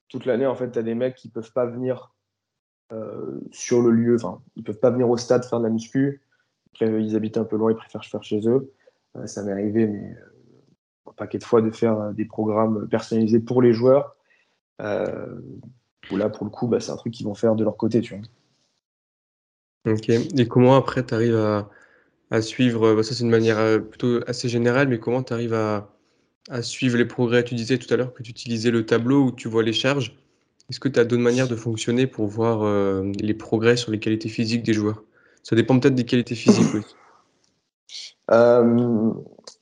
toute l'année, en fait, tu as des mecs qui peuvent pas venir euh, sur le lieu, enfin, ils peuvent pas venir au stade faire de la muscu. Après, ils habitent un peu loin, ils préfèrent faire chez eux. Euh, ça m'est arrivé, mais euh, un paquet de fois, de faire des programmes personnalisés pour les joueurs. où là, pour le coup, bah, c'est un truc qu'ils vont faire de leur côté, tu vois. Ok. Et comment après, tu arrives à suivre, bah, ça c'est une manière euh, plutôt assez générale, mais comment tu arrives à, à, suivre les progrès? Tu disais tout à l'heure que tu utilisais le tableau où tu vois les charges. Est-ce que tu as d'autres manières de fonctionner pour voir euh, les progrès sur les qualités physiques des joueurs? Ça dépend peut-être des qualités physiques <coughs> aussi. Euh,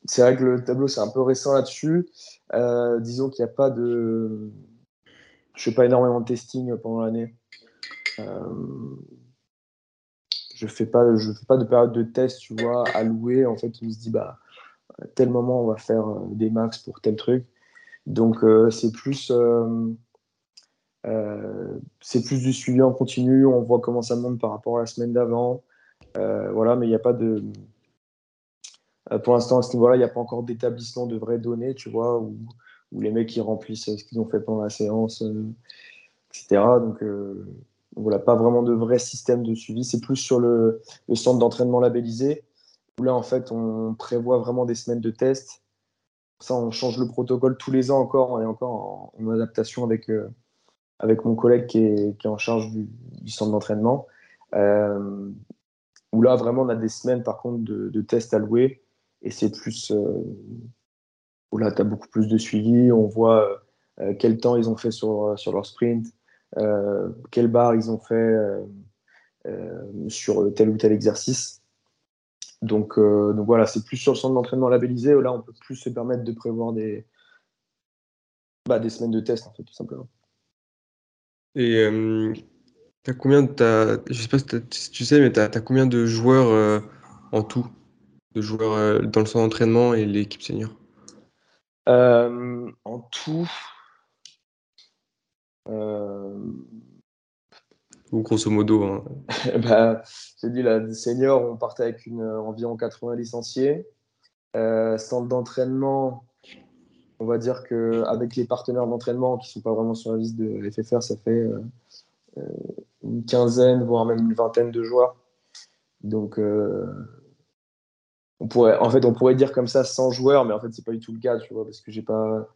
c'est vrai que le tableau c'est un peu récent là-dessus. disons qu'il n'y a pas de. Je fais pas énormément de testing pendant l'année je fais pas je fais pas de période de test tu vois allouée en fait on se dit bah à tel moment on va faire euh, des max pour tel truc donc euh, c'est plus euh, c'est plus du suivi en continu on voit comment ça monte par rapport à la semaine d'avant voilà mais il n'y a pas de pour l'instant à ce niveau-là il n'y a pas encore d'établissement de vraies données tu vois où, les mecs ils remplissent ce qu'ils ont fait pendant la séance etc donc voilà, pas vraiment de vrai système de suivi. C'est plus sur le, centre d'entraînement labellisé, où là, en fait, on prévoit vraiment des semaines de tests. Ça, on change le protocole tous les ans encore. On est encore en, adaptation avec, euh, avec mon collègue qui est, en charge du, centre d'entraînement. Euh, où là, vraiment, on a des semaines, par contre, de, tests alloués. Et c'est plus. Euh, où là, tu as beaucoup plus de suivi. On voit quel temps ils ont fait sur, leur sprint euh, quelle barre ils ont fait euh, euh, sur tel ou tel exercice. Donc, voilà, c'est plus sur le centre d'entraînement labellisé. Là, on peut plus se permettre de prévoir des, bah, des semaines de test, en fait, tout simplement. Et as combien de, je sais pas si, tu sais, mais tu as, combien de joueurs en tout? De joueurs dans le centre d'entraînement et l'équipe senior? En tout, euh, Ou grosso modo. Hein. <laughs> bah, J'ai dit, la senior, on partait avec une, euh, environ 80 licenciés. Euh, centre d'entraînement, on va dire qu'avec les partenaires d'entraînement qui ne sont pas vraiment sur la liste de FFR, ça fait une quinzaine, voire même une vingtaine de joueurs. Donc, on pourrait, en fait, on pourrait dire comme ça 100 joueurs, mais en fait, c'est pas du tout le cas, tu vois, parce que j'ai pas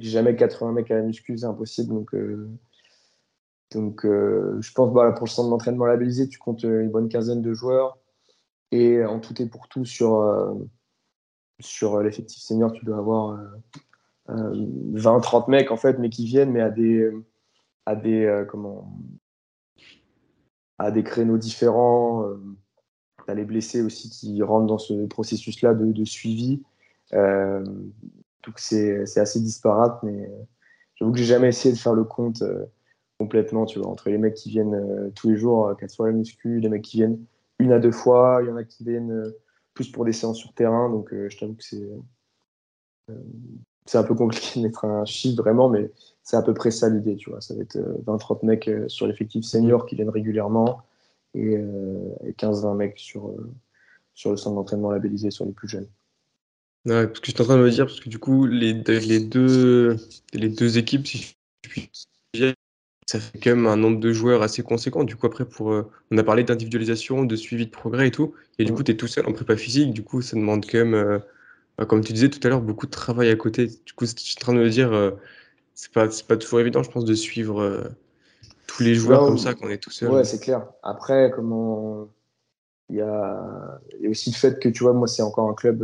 jamais 80 mecs à la muscu, c'est impossible. Donc, euh, donc euh, je pense bah, pour le centre d'entraînement labellisé, tu comptes une bonne quinzaine de joueurs. Et en tout et pour tout, sur, euh, sur l'effectif senior, tu dois avoir 20-30 mecs, en fait, mais qui viennent, mais à des, à des, comment, à des créneaux différents. tu as les blessés aussi qui rentrent dans ce processus-là de, suivi. Donc c'est assez disparate, mais euh, j'avoue que j'ai jamais essayé de faire le compte euh, complètement, tu vois, entre les mecs qui viennent euh, tous les jours, quatre fois la les mecs qui viennent une à deux fois, il y en a qui viennent plus pour des séances sur terrain, donc je t'avoue que c'est c'est un peu compliqué de mettre un chiffre vraiment, mais c'est à peu près ça l'idée, tu vois. Ça va être 20-30 mecs sur l'effectif senior qui viennent régulièrement et, 15-20 mecs sur, sur le centre d'entraînement labellisé sur les plus jeunes. Ouais, parce que je suis en train de me dire, parce que du coup, les, les, deux, les deux équipes, si je puis dire, ça fait quand même un nombre de joueurs assez conséquent. Du coup, après, pour, euh, on a parlé d'individualisation, de suivi de progrès et tout. Et du coup, tu es tout seul en prépa physique. Du coup, ça demande quand même, euh, comme tu disais tout à l'heure, beaucoup de travail à côté. Du coup, je suis en train de me dire, euh, c'est pas, pas toujours évident, je pense, de suivre tous les joueurs comme ça quand on est tout seul. Ouais, c'est clair. Après, comment. Il y a... Il y a aussi le fait que, tu vois, moi, c'est encore un club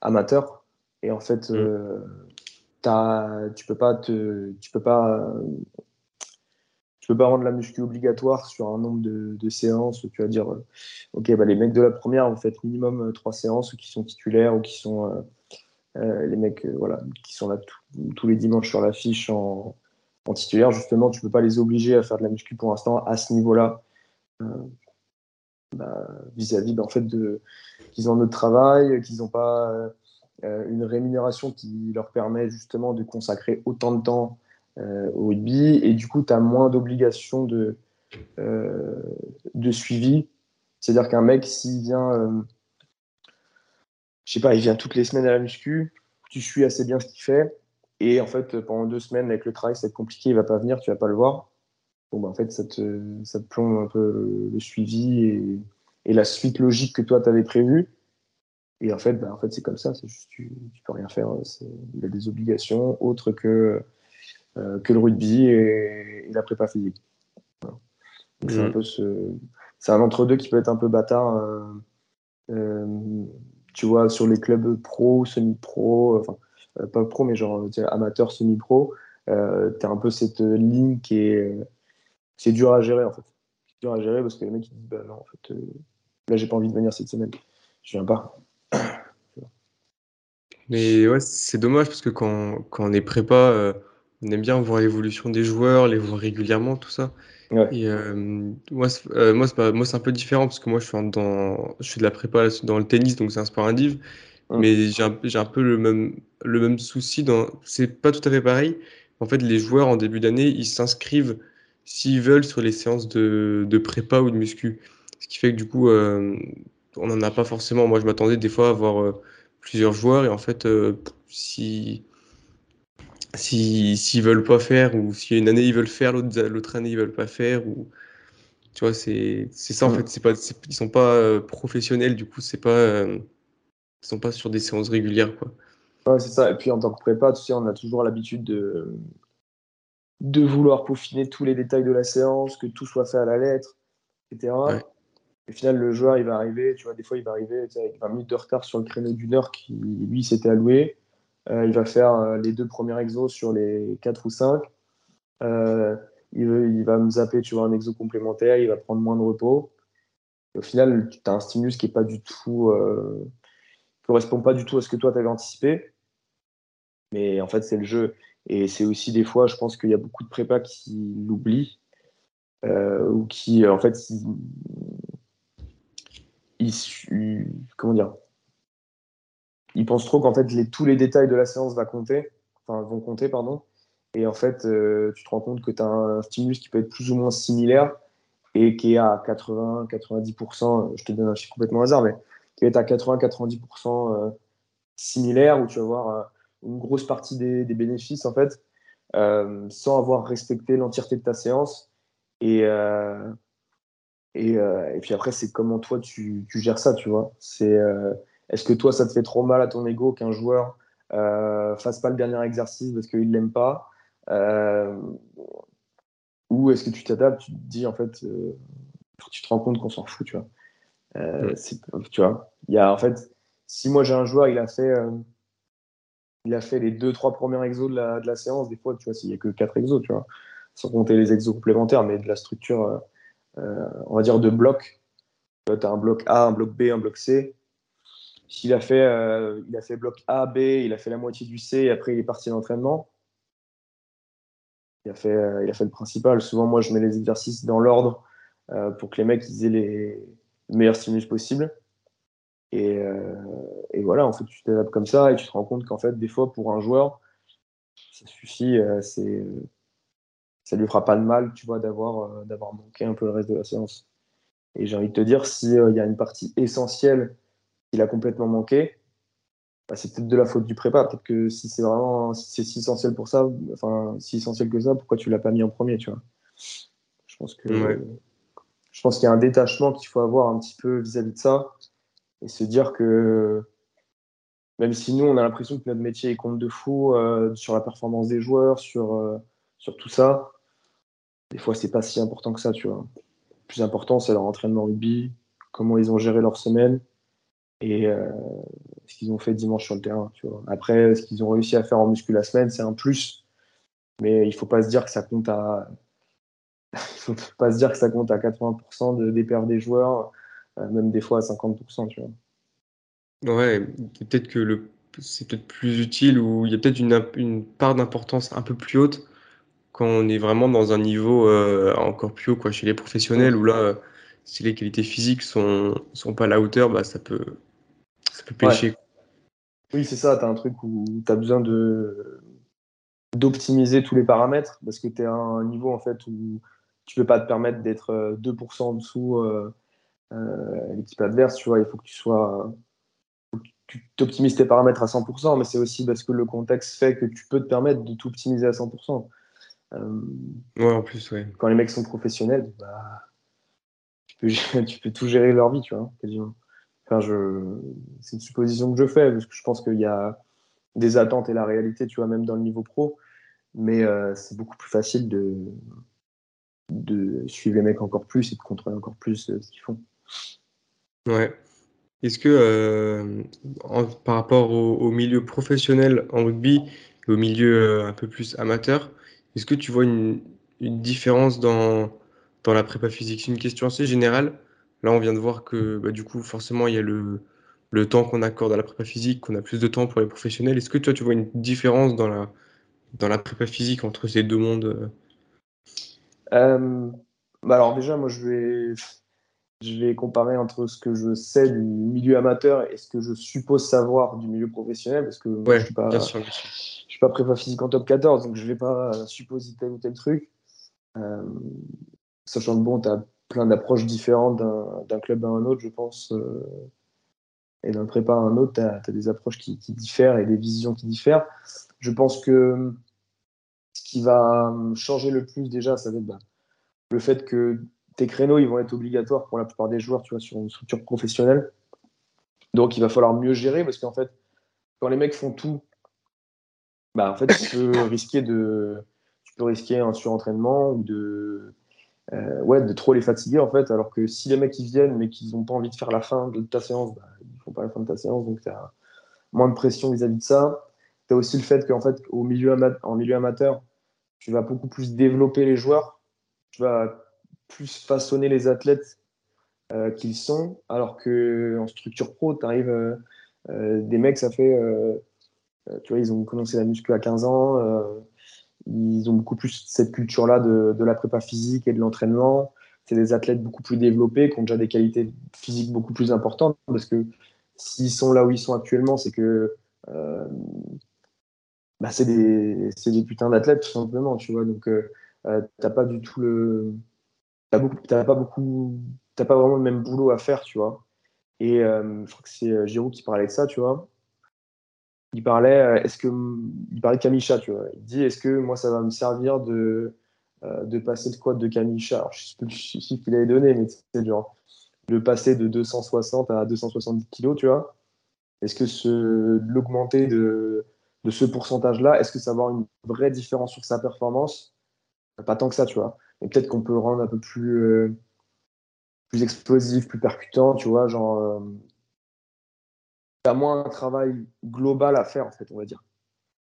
amateur. Et en fait, mm. as, tu peux pas te, tu peux pas tu peux pas rendre la muscu obligatoire sur un nombre de, séances. Tu vas dire, euh, ok, bah, les mecs de la première, vous faites minimum euh, trois séances, qui sont titulaires ou qui sont euh, les mecs voilà, qui sont là tous les dimanches sur l'affiche en, en, titulaire. Justement, tu peux pas les obliger à faire de la muscu pour l'instant à ce niveau-là. Bah, vis-à-vis bah, en fait de qu'ils ont un autre travail, qu'ils n'ont pas une rémunération qui leur permet justement de consacrer autant de temps au rugby et du coup tu as moins d'obligations de, euh, de suivi. C'est-à-dire qu'un mec, s'il vient, euh, je sais pas, il vient toutes les semaines à la muscu, tu suis assez bien ce qu'il fait, et en fait, pendant deux semaines, avec le travail, c'est compliqué, il va pas venir, tu vas pas le voir. Bon, bah, en fait, ça te, ça te plombe un peu le suivi et, et la suite logique que toi, tu avais prévue. Et en fait, bah, en fait c'est comme ça, c'est juste, tu, tu peux rien faire. Il a des obligations autres que euh, que le rugby et, la prépa physique. C'est un peu ce... C'est un entre-deux qui peut être un peu bâtard. Euh, euh, tu vois, sur les clubs pro, semi-pro, enfin, pas pro, mais genre amateur, semi-pro, tu as un peu cette ligne qui est. C'est dur à gérer en fait. C'est dur à gérer parce que les mecs ils disent bah non, en fait, là j'ai pas envie de venir cette semaine. Je viens pas. Mais ouais, c'est dommage parce que quand, quand on est prépa, on aime bien voir l'évolution des joueurs, les voir régulièrement, tout ça. Et euh, moi, c'est, euh, moi, c'est moi, c'est un peu différent parce que moi, je suis, dans, je fais de la prépa dans le tennis, donc c'est un sport indiv. Mais j'ai un, j'ai un peu le même, le même souci. Dans, c'est pas tout à fait pareil. En fait, les joueurs en début d'année, ils s'inscrivent s'ils veulent sur les séances de, de prépa ou de muscu. Ce qui fait que du coup, euh, on n'en a pas forcément. Moi, je m'attendais des fois à avoir plusieurs joueurs et en fait, si s'ils si, veulent pas faire ou si une année ils veulent faire, l'autre année ils veulent pas faire ou tu vois c'est ça en fait c'est pas ils sont pas euh, professionnels du coup c'est pas euh, ils sont pas sur des séances régulières quoi. Ouais, c'est ça et puis en tant que prépa tu sais on a toujours l'habitude de de vouloir peaufiner tous les détails de la séance, que tout soit fait à la lettre, etc. Au final, le joueur, il va arriver, tu vois, des fois, il va arriver avec 20 minutes de retard sur le créneau d'une heure qui, lui, s'était alloué. Euh, il va faire euh, les deux premiers exos sur les quatre ou cinq. Euh, il, va me zapper, tu vois, un exo complémentaire, il va prendre moins de repos. au final, tu as un stimulus qui tout, correspond pas du tout à ce que toi tu avais anticipé. Mais en fait, c'est le jeu. Et c'est aussi des fois, je pense qu'il y a beaucoup de prépas qui l'oublient. ou qui, en fait, ils, comment dire, ils pensent trop qu'en fait les, tous les détails de la séance va compter, enfin, vont compter. Pardon, et en fait, euh, tu te rends compte que tu as un stimulus qui peut être plus ou moins similaire et qui est à 80-90%, je te donne un chiffre complètement hasard, mais qui va être à 80-90% euh, similaire, où tu vas avoir euh, une grosse partie des, bénéfices, en fait, sans avoir respecté l'entièreté de ta séance. Et, et, et, puis après, c'est comment toi tu, tu, gères ça, tu vois. C'est est-ce que toi, ça te fait trop mal à ton ego qu'un joueur euh, fasse pas le dernier exercice parce qu'il l'aime pas euh, Ou est-ce que tu t'adaptes, tu te dis en fait, euh, tu te rends compte qu'on s'en fout, tu vois euh, Tu vois, il y a en fait, si moi j'ai un joueur, il a fait, il a fait les deux trois premiers exos de la, de la séance, des fois, tu vois, s'il y a que quatre exos, tu vois, sans compter les exos complémentaires, mais de la structure, on va dire de blocs. Tu as un bloc A, un bloc B, un bloc C s'il a fait, euh, il a fait bloc A, B, il a fait la moitié du C et après il est parti à l'entraînement. Il a fait, euh, il a fait le principal. Souvent, moi, je mets les exercices dans l'ordre euh, pour que les mecs aient les meilleurs stimulus possibles. Et, et voilà, en fait, tu t'adaptes comme ça et tu te rends compte qu'en fait, des fois, pour un joueur, ça suffit, c'est ça lui fera pas de mal, tu vois, d'avoir d'avoir manqué un peu le reste de la séance. Et j'ai envie de te dire, s'il y a une partie essentielle qu'il a complètement manqué, bah, c'est peut-être de la faute du prépa. Peut-être que si c'est vraiment si c'est si essentiel pour ça, enfin si essentiel que ça, pourquoi tu l'as pas mis en premier, tu vois? Je pense que je pense qu'il y a un détachement qu'il faut avoir un petit peu vis-à-vis de ça et se dire que même si nous on a l'impression que notre métier est compte de fou euh, sur la performance des joueurs, sur euh, sur tout ça, des fois c'est pas si important que ça, tu vois. Le plus important c'est leur entraînement rugby, comment ils ont géré leur semaine et euh, ce qu'ils ont fait dimanche sur le terrain. Tu vois. Après, ce qu'ils ont réussi à faire en muscu la semaine, c'est un plus. Mais il faut pas se dire que ça compte à. il <laughs> faut pas se dire que ça compte à 80% de, des pertes des joueurs, euh, même des fois à 50%. Tu vois. Ouais, peut-être que le... c'est peut-être plus utile ou il y a peut-être une, une part d'importance un peu plus haute quand on est vraiment dans un niveau euh, encore plus haut quoi, chez les professionnels, où là, si les qualités physiques sont, sont pas à la hauteur, bah, ça peut, ça peut pêcher. Oui, c'est ça. Tu as un truc où tu as besoin de d'optimiser tous les paramètres parce que tu es à un niveau en fait où tu peux pas te permettre d'être 2% euh, en dessous euh, euh, l'équipe adverse. Tu vois, il faut que tu sois tu optimises tes paramètres à 100%, mais c'est aussi parce que le contexte fait que tu peux te permettre de tout optimiser à 100%. Euh, ouais, en plus, ouais. Quand les mecs sont professionnels, bah, tu, peux, <laughs> tu peux tout gérer leur vie, tu vois, quasiment. Enfin. C'est une supposition que je fais, parce que je pense qu'il y a des attentes et la réalité, tu vois, même dans le niveau pro. Mais euh, c'est beaucoup plus facile de... de suivre les mecs encore plus et de contrôler encore plus euh, ce qu'ils font. Ouais. Est-ce que euh, par rapport au, milieu professionnel en rugby et au milieu un peu plus amateur, est-ce que tu vois une, une différence dans, dans la prépa physique? C'est une question assez générale. Là, on vient de voir que bah, du coup, forcément, il y a le, le temps qu'on accorde à la prépa physique, qu'on a plus de temps pour les professionnels. Est-ce que toi, tu vois une différence dans la, dans la prépa physique entre ces deux mondes euh, bah Alors déjà, moi, je vais, je vais comparer entre ce que je sais du milieu amateur et ce que je suppose savoir du milieu professionnel, parce que je suis pas, Je suis pas prépa physique en top 14, donc je vais pas supposer tel ou tel truc. Euh, sachant que bon, tu as plein d'approches différentes d'un club à un autre, je pense. Euh, et d'un prépa à un autre, tu as, des approches qui, diffèrent et des visions qui diffèrent. Je pense que ce qui va changer le plus déjà, ça va être bah, le fait que tes créneaux ils vont être obligatoires pour la plupart des joueurs tu vois, sur une structure professionnelle. Donc il va falloir mieux gérer parce qu'en fait, quand les mecs font tout, bah, en fait, tu peux <laughs> risquer de, tu peux risquer un surentraînement ou de, euh, ouais, de trop les fatiguer en fait. Alors que si les mecs ils viennent mais qu'ils n'ont pas envie de faire la fin de ta séance, bah, ils font pas la fin de ta séance, donc tu as moins de pression vis-à-vis de ça. Tu as aussi le fait qu'en fait, au milieu en milieu amateur, tu vas beaucoup plus développer les joueurs, tu vas plus façonner les athlètes euh, qu'ils sont, alors que en structure pro, tu arrives euh, des mecs, ça fait, tu vois, ils ont commencé la muscu à 15 ans ils ont beaucoup plus cette culture-là de, de, la prépa physique et de l'entraînement. C'est des athlètes beaucoup plus développés, qui ont déjà des qualités physiques beaucoup plus importantes, parce que s'ils sont là où ils sont actuellement, c'est que euh, bah c'est des, des, putains d'athlètes, tout simplement, tu vois. Donc, euh, euh t'as pas du tout le. T'as pas beaucoup. T'as pas vraiment le même boulot à faire, tu vois. Et euh, je crois que c'est Giroud qui parlait de ça, tu vois il parlait, euh, est-ce que, il parlait de Kamisha, tu vois. Il dit, est-ce que moi, ça va me servir de, euh, de passer le de Kamisha? Alors, Je sais plus le chiffre qu'il avait donné, mais c'est genre de passer de 260 à 270 kilos, tu vois. Est-ce que l'augmenter de, de ce pourcentage-là, est-ce que ça va avoir une vraie différence sur sa performance? Pas tant que ça, tu vois. Mais peut-être qu'on peut le rendre un peu plus, euh, plus explosif, plus percutant, tu vois, genre moins un travail global à faire, en fait, on va dire.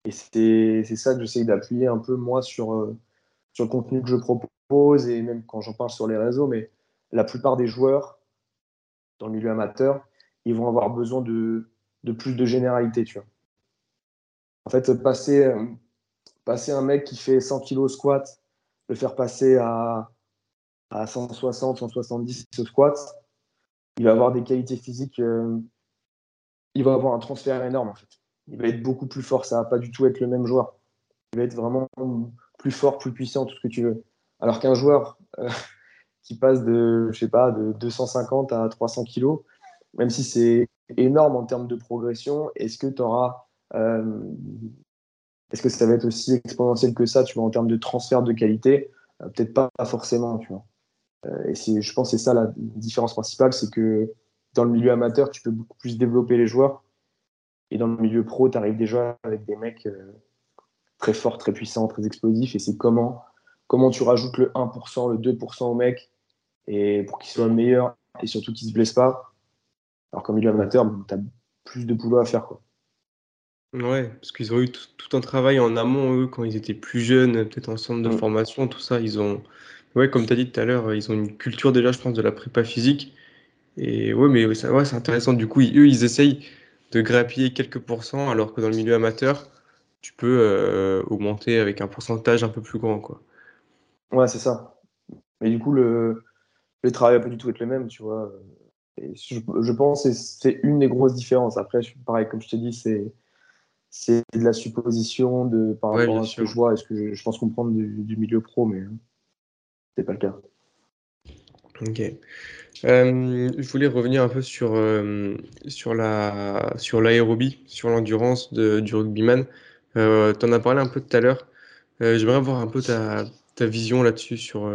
Et c'est ça que j'essaye d'appuyer un peu, moi, sur, euh, sur le contenu que je propose et même quand j'en parle sur les réseaux. Mais la plupart des joueurs dans le milieu amateur, ils vont avoir besoin de, de plus de généralité, tu vois. En fait, passer, euh, passer un mec qui fait 100 kg squat, le faire passer à, à 160, 170 au squat, il va avoir des qualités physiques. Euh, il va avoir un transfert énorme en fait. Il va être beaucoup plus fort, ça va pas du tout être le même joueur. Il va être vraiment plus fort, plus puissant, tout ce que tu veux. Alors qu'un joueur euh, <laughs> qui passe de, je sais pas, de 250 à 300 kilos, même si c'est énorme en termes de progression, est-ce que tu auras, euh, est-ce que ça va être aussi exponentiel que ça, tu vois, en termes de transfert de qualité? Euh, Peut-être pas, forcément, tu vois. et je pense que c'est ça la différence principale, c'est que dans le milieu amateur, tu peux beaucoup plus développer les joueurs. Et dans le milieu pro, tu arrives déjà avec des mecs très forts, très puissants, très explosifs. Et c'est comment, comment tu rajoutes le 1%, le 2% au mec et pour qu'il soit meilleur et surtout qu'il ne se blesse pas. Alors qu'en milieu amateur, tu as plus de boulot à faire. Quoi. Ouais, parce qu'ils ont eu tout, un travail en amont, eux, quand ils étaient plus jeunes, peut-être en centre de mm. formation, tout ça. Ils ont, ouais, comme tu as dit tout à l'heure, ils ont une culture déjà, je pense, de la prépa physique. Et ouais, mais ouais, c'est intéressant. Du coup, eux, ils essayent de grappiller quelques pourcents, alors que dans le milieu amateur, tu peux euh, augmenter avec un pourcentage un peu plus grand. Quoi. Ouais, c'est ça. Mais du coup, le, le travail va pas du tout être le même, tu vois. je, pense que c'est une des grosses différences. Après, pareil, comme je t'ai dit, c'est c'est de la supposition de, par rapport à ce que je vois et ce que je, pense comprendre du, milieu pro, mais c'est pas le cas. Ok. Euh, je voulais revenir un peu sur, euh, sur la sur l'aérobie, sur l'endurance du rugbyman. Euh, tu en as parlé un peu tout à l'heure. Euh, j'aimerais avoir un peu ta, ta vision là-dessus sur,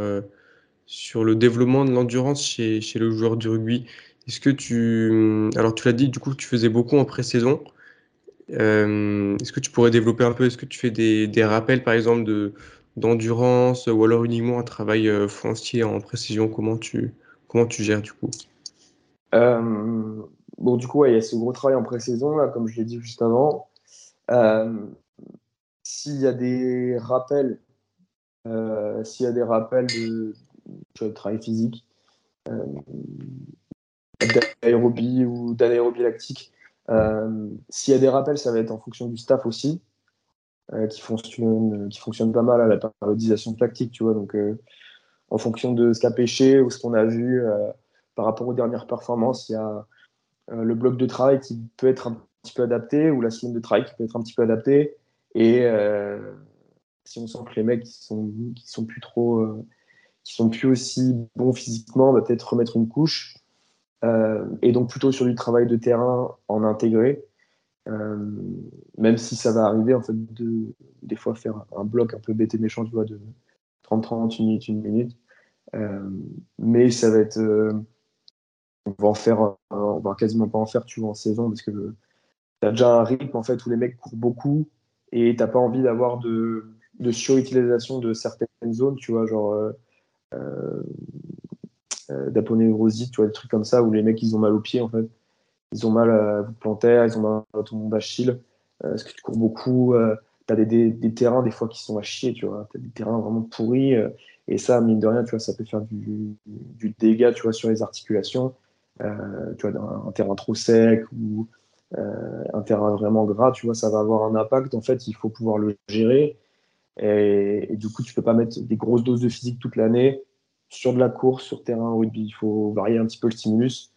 sur le développement de l'endurance chez, chez le joueur du rugby. Est-ce que tu. Alors, tu l'as dit, du coup, tu faisais beaucoup en pré-saison. Est-ce que tu pourrais développer un peu? Est-ce que tu fais des, des rappels, par exemple, de, d'endurance ou alors uniquement un travail foncier en précision Comment tu, comment tu gères du coup? Bon, du coup, il y a ce gros travail en pré-saison, comme je l'ai dit juste avant. S'il y a des rappels, euh, s'il y a des rappels de, travail physique, euh, d'aérobie ou d'anaérobie lactique, euh, s'il y a des rappels, ça va être en fonction du staff aussi, qui, fonctionne, qui fonctionne pas mal à la périodisation lactique, tu vois. Donc, en fonction de ce qu'a pêché ou ce qu'on a vu par rapport aux dernières performances, il y a le bloc de travail qui peut être un petit peu adapté ou la semaine de travail qui peut être un petit peu adaptée. Et euh, si on sent que les mecs qui sont, qui sont plus trop, euh, qui sont plus aussi bons physiquement, on va peut-être remettre une couche. Euh, et donc plutôt sur du travail de terrain en intégré. Même si ça va arriver en fait de des fois faire un bloc un peu bête et méchant tu vois de 30-30 une minute une minute mais ça va être on va en faire on va quasiment pas en faire tu vois en saison parce que tu as déjà un rythme en fait où les mecs courent beaucoup et t'as pas envie d'avoir de, de, surutilisation de certaines zones, tu vois, genre euh, euh, euh tu vois, des trucs comme ça où les mecs ils ont mal aux pieds en fait. Ils ont mal à vous plantaire, ils ont mal à ton d'Achille, euh, parce que tu cours beaucoup. Euh, tu as des, des, terrains des fois qui sont à chier, tu vois. Tu as des terrains vraiment pourris. et ça, mine de rien, tu vois, ça peut faire du, du dégât, tu vois, sur les articulations. tu vois, un, un, terrain trop sec ou euh, un terrain vraiment gras, tu vois, ça va avoir un impact. En fait, il faut pouvoir le gérer. Et, du coup, tu peux pas mettre des grosses doses de physique toute l'année sur de la course, sur terrain rugby. Il faut varier un petit peu le stimulus.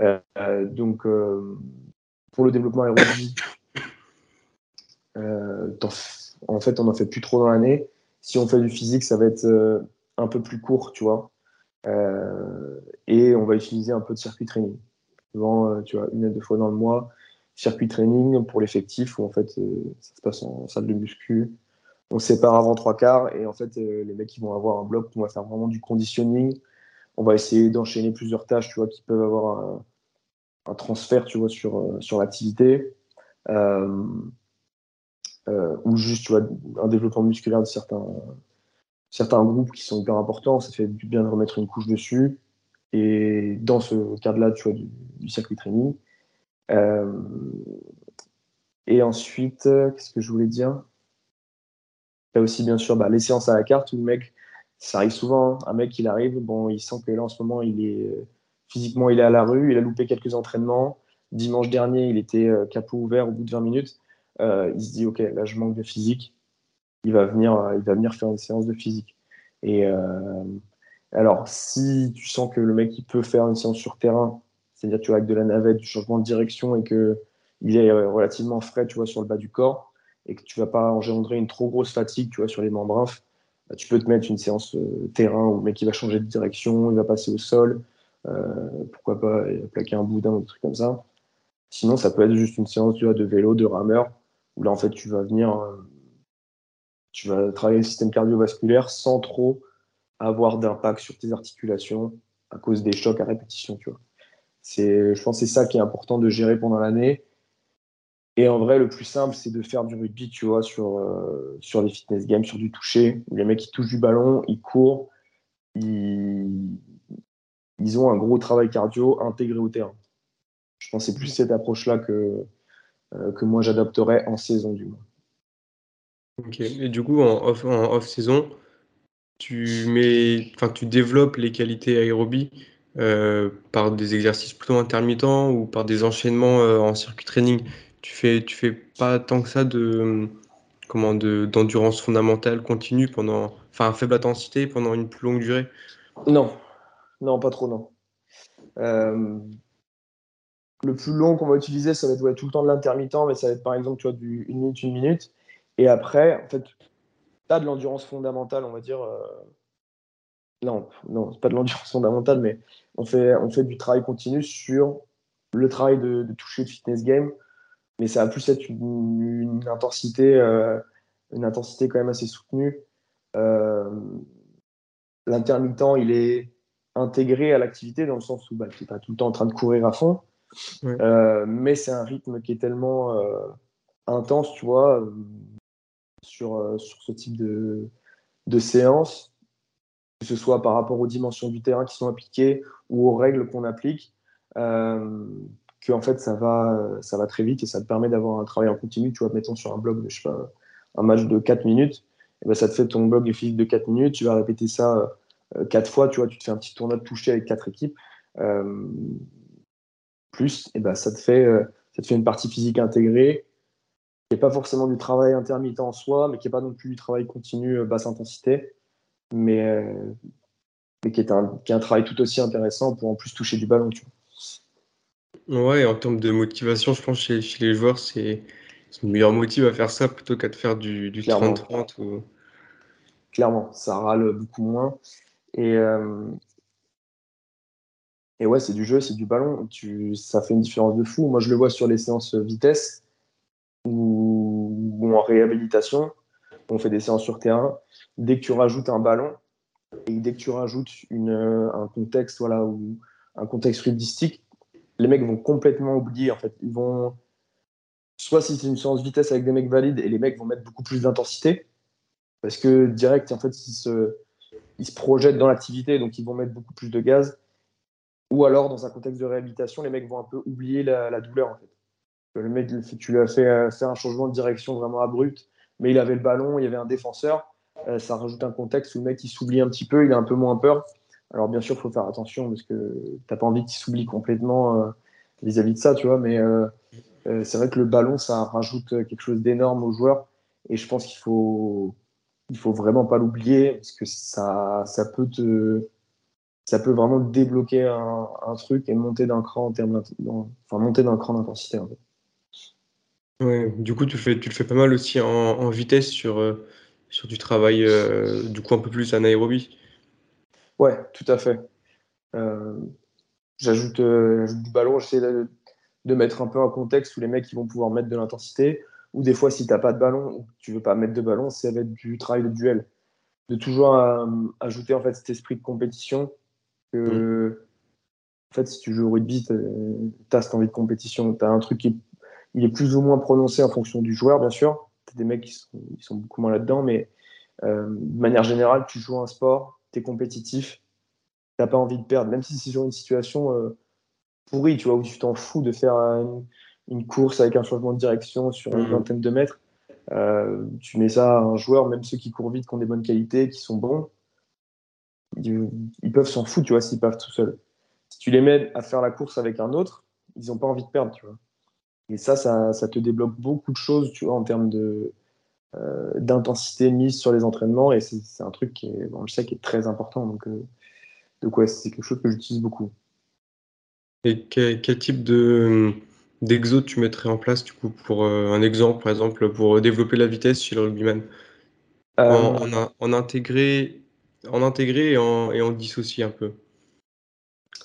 Euh, donc, euh, pour le développement aérobie, <coughs> en fait, on n'en fait plus trop dans l'année. Si on fait du physique, ça va être un peu plus court, tu vois. et on va utiliser un peu de circuit training. Tu vois, une à deux fois dans le mois, circuit training pour l'effectif où en fait euh, ça se passe en salle de muscu. On sépare avant trois quarts et en fait euh, les mecs ils vont avoir un bloc où on va faire vraiment du conditioning. On va essayer d'enchaîner plusieurs tâches tu vois qui peuvent avoir un, transfert tu vois sur euh, sur l'activité ou juste tu vois un développement musculaire de certains certains groupes qui sont hyper importants. Ça fait du bien de remettre une couche dessus. Et dans ce cadre-là, tu vois, du circuit training, euh, et ensuite, euh, qu'est-ce que je voulais dire? A aussi, bien sûr, bah, les séances à la carte où le mec, ça arrive souvent, hein. un mec, il arrive, bon, il sent que là, en ce moment, il est physiquement, il est à la rue, il a loupé quelques entraînements. Dimanche dernier, il était euh, capot ouvert au bout de 20 minutes. il se dit, OK, là, je manque de physique. Il va venir, faire une séance de physique. Et alors, si tu sens que le mec, il peut faire une séance sur terrain c'est-à-dire tu vois avec de la navette, du changement de direction et que il est relativement frais, tu vois, sur le bas du corps et que tu vas pas engendrer une trop grosse fatigue, tu vois, sur les membres bah, tu peux te mettre une séance terrain où le mec va changer de direction, il va passer au sol, pourquoi pas plaquer un boudin ou des trucs comme ça. Sinon, ça peut être juste une séance tu vois, de vélo, de rameur, où là, en fait, tu vas venir, tu vas travailler le système cardiovasculaire sans trop avoir d'impact sur tes articulations à cause des chocs à répétition, tu vois. Je pense que c'est ça qui est important de gérer pendant l'année. Et en vrai, le plus simple, c'est de faire du rugby, tu vois, sur, euh, sur les fitness games, sur du toucher, où les mecs, ils touchent du ballon, ils courent, ils, ils ont un gros travail cardio intégré au terrain. Je pense que c'est plus cette approche-là que, euh, que moi j'adopterais en saison, du moins. Ok, et du coup, en off, en off saison, tu mets, tu développes les qualités aérobie euh, par des exercices plutôt intermittents ou par des enchaînements en circuit training. Tu fais, tu fais pas tant que ça de, comment, de, d'endurance fondamentale continue pendant, enfin, faible intensité pendant une plus longue durée? Non, non, pas trop, non. Euh, le plus long qu'on va utiliser, ça va être tout le temps de l'intermittent, mais ça va être par exemple, tu vois, du une minute, une minute. Et après, en fait, pas de l'endurance fondamentale, on va dire. Euh, non, non, c'est pas de l'endurance fondamentale, mais on fait, on fait du travail continu sur le travail de, toucher de fitness game, mais ça va plus être une, intensité, euh, une intensité quand même assez soutenue. Euh, l'intermittent, il est intégré à l'activité dans le sens où bah, tu n'es pas tout le temps en train de courir à fond, mais c'est un rythme qui est tellement intense, tu vois, sur, euh, sur ce type de, de séance, que ce soit par rapport aux dimensions du terrain qui sont appliquées ou aux règles qu'on applique, euh, en fait ça va, ça va très vite et ça te permet d'avoir un travail en continu. Tu vois, mettons sur un blog, je sais pas, un match de 4 minutes, et ben ça te fait ton blog physique de 4 minutes, tu vas répéter ça euh, 4 fois, tu vois, tu te fais un petit tournoi de toucher avec 4 équipes. Euh, plus, et ben ça te fait, ça te fait une partie physique intégrée qui n'est pas forcément du travail intermittent en soi, mais qui n'est pas non plus du travail continu euh, basse intensité, mais, euh, qui, est un, travail tout aussi intéressant pour en plus toucher du ballon. Tu. Ouais, en termes de motivation, je pense que chez, les joueurs, c'est une meilleure motive à faire ça plutôt qu'à te faire du, 30-30. Ou... Clairement, ça râle beaucoup moins. Et, euh, et ouais, c'est du jeu, c'est du ballon. Tu, ça fait une différence de fou. Moi, je le vois sur les séances vitesse ou, en réhabilitation, on fait des séances sur terrain. Dès que tu rajoutes un ballon et dès que tu rajoutes une, un contexte, voilà, ou un contexte rugbyistique, les mecs vont complètement oublier. En fait, ils vont soit si c'est une séance vitesse avec des mecs valides et les mecs vont mettre beaucoup plus d'intensité parce que direct, en fait, ils se, projettent dans l'activité, donc ils vont mettre beaucoup plus de gaz. Ou alors, dans un contexte de réhabilitation, les mecs vont un peu oublier la, douleur. Le mec, tu lui as fait euh, faire un changement de direction vraiment abrupt, mais il avait le ballon, il y avait un défenseur. Euh, ça rajoute un contexte où le mec il s'oublie un petit peu, il a un peu moins peur. Alors bien sûr, il faut faire attention parce que tu n'as pas envie qu'il s'oublie complètement euh, vis-à-vis de ça, tu vois. Mais c'est vrai que le ballon, ça rajoute quelque chose d'énorme aux joueurs. Et je pense qu'il faut, faut vraiment pas l'oublier parce que ça, ça peut te, vraiment débloquer un, truc et monter d'un cran en termes, enfin monter d'un cran d'intensité. Ouais, du coup, tu fais, tu le fais pas mal aussi en, vitesse sur, euh, du travail, euh, du coup, un peu plus anaérobie. Ouais, tout à fait. Euh, j'ajoute du ballon, j'essaie de, de, mettre un peu un contexte où les mecs ils vont pouvoir mettre de l'intensité. Ou des fois, si tu n'as pas de ballon ou tu veux pas mettre de ballon, c'est avec du travail de duel. De toujours ajouter en fait cet esprit de compétition que. Mmh. En fait, si tu joues au rugby, tu as cette envie de compétition. Tu as un truc qui est il est plus ou moins prononcé en fonction du joueur, bien sûr. des mecs qui sont, beaucoup moins là-dedans, mais euh, de manière générale, tu joues un sport, tu es compétitif, tu n'as pas envie de perdre, même si c'est sur une situation euh, pourrie, tu vois, où tu t'en fous de faire une, course avec un changement de direction sur une mmh. vingtaine de mètres. Euh, tu mets ça à un joueur, même ceux qui courent vite, qui ont des bonnes qualités, qui sont bons, ils, ils peuvent s'en foutre, tu vois, s'ils peuvent tout seuls. Si tu les mets à faire la course avec un autre, ils n'ont pas envie de perdre, tu vois. Et ça, ça, te débloque beaucoup de choses, tu vois, en termes de, euh, d'intensité mise sur les entraînements. Et c'est, un truc qui est, bon, je sais, qui est très important. Donc, euh, c'est quelque chose que j'utilise beaucoup. Et quel, type de, d'exo tu mettrais en place du coup pour un exemple, par exemple, pour développer la vitesse chez le rugbyman? En, en, en, intégré, en intégré et en, et en dissocier un peu.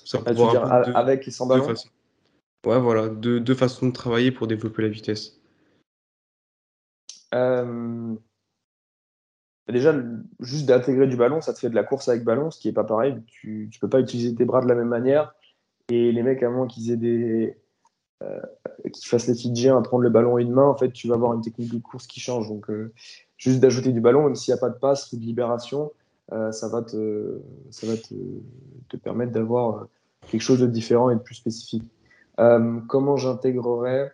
Ça ah, dire, avec et sans ballon Ouais, voilà, deux, deux, façons de travailler pour développer la vitesse. Euh, déjà, juste d'intégrer du ballon, ça te fait de la course avec ballon, ce qui n'est pas pareil. Tu ne peux pas utiliser tes bras de la même manière. Et les mecs, à moins qu'ils aient des. Euh, qu'ils fassent les Fidjiens à prendre le ballon à une main, en fait, tu vas avoir une technique de course qui change. Donc, euh, juste d'ajouter du ballon, même s'il n'y a pas de passe ou de libération, ça va te, ça va te, te permettre d'avoir quelque chose de différent et de plus spécifique. comment j'intégrerais?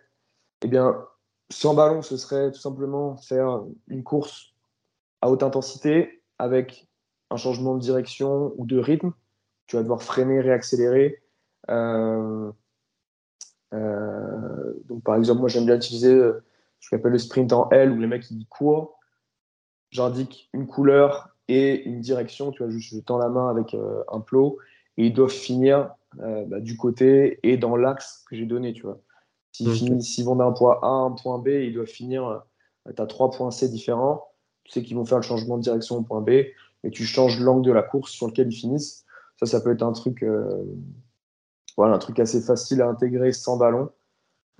Eh bien, sans ballon, ce serait tout simplement faire une course à haute intensité avec un changement de direction ou de rythme. Tu vas devoir freiner, réaccélérer. Euh, euh, donc, par exemple, moi, j'aime bien utiliser euh, ce qu'on appelle le sprint en L, où les mecs ils courent. J'indique une couleur et une direction. Tu vois, je tends la main avec un plot et ils doivent finir bah, du côté et dans l'axe que j'ai donné. Tu vois. S'ils vont d'un point A à un point B, ils doivent finir. Tu as trois points C différents. Tu sais qu'ils vont faire le changement de direction au point B, et tu changes l'angle de la course sur lequel ils finissent. Ça, ça peut être un truc, euh, voilà, un truc assez facile à intégrer sans ballon,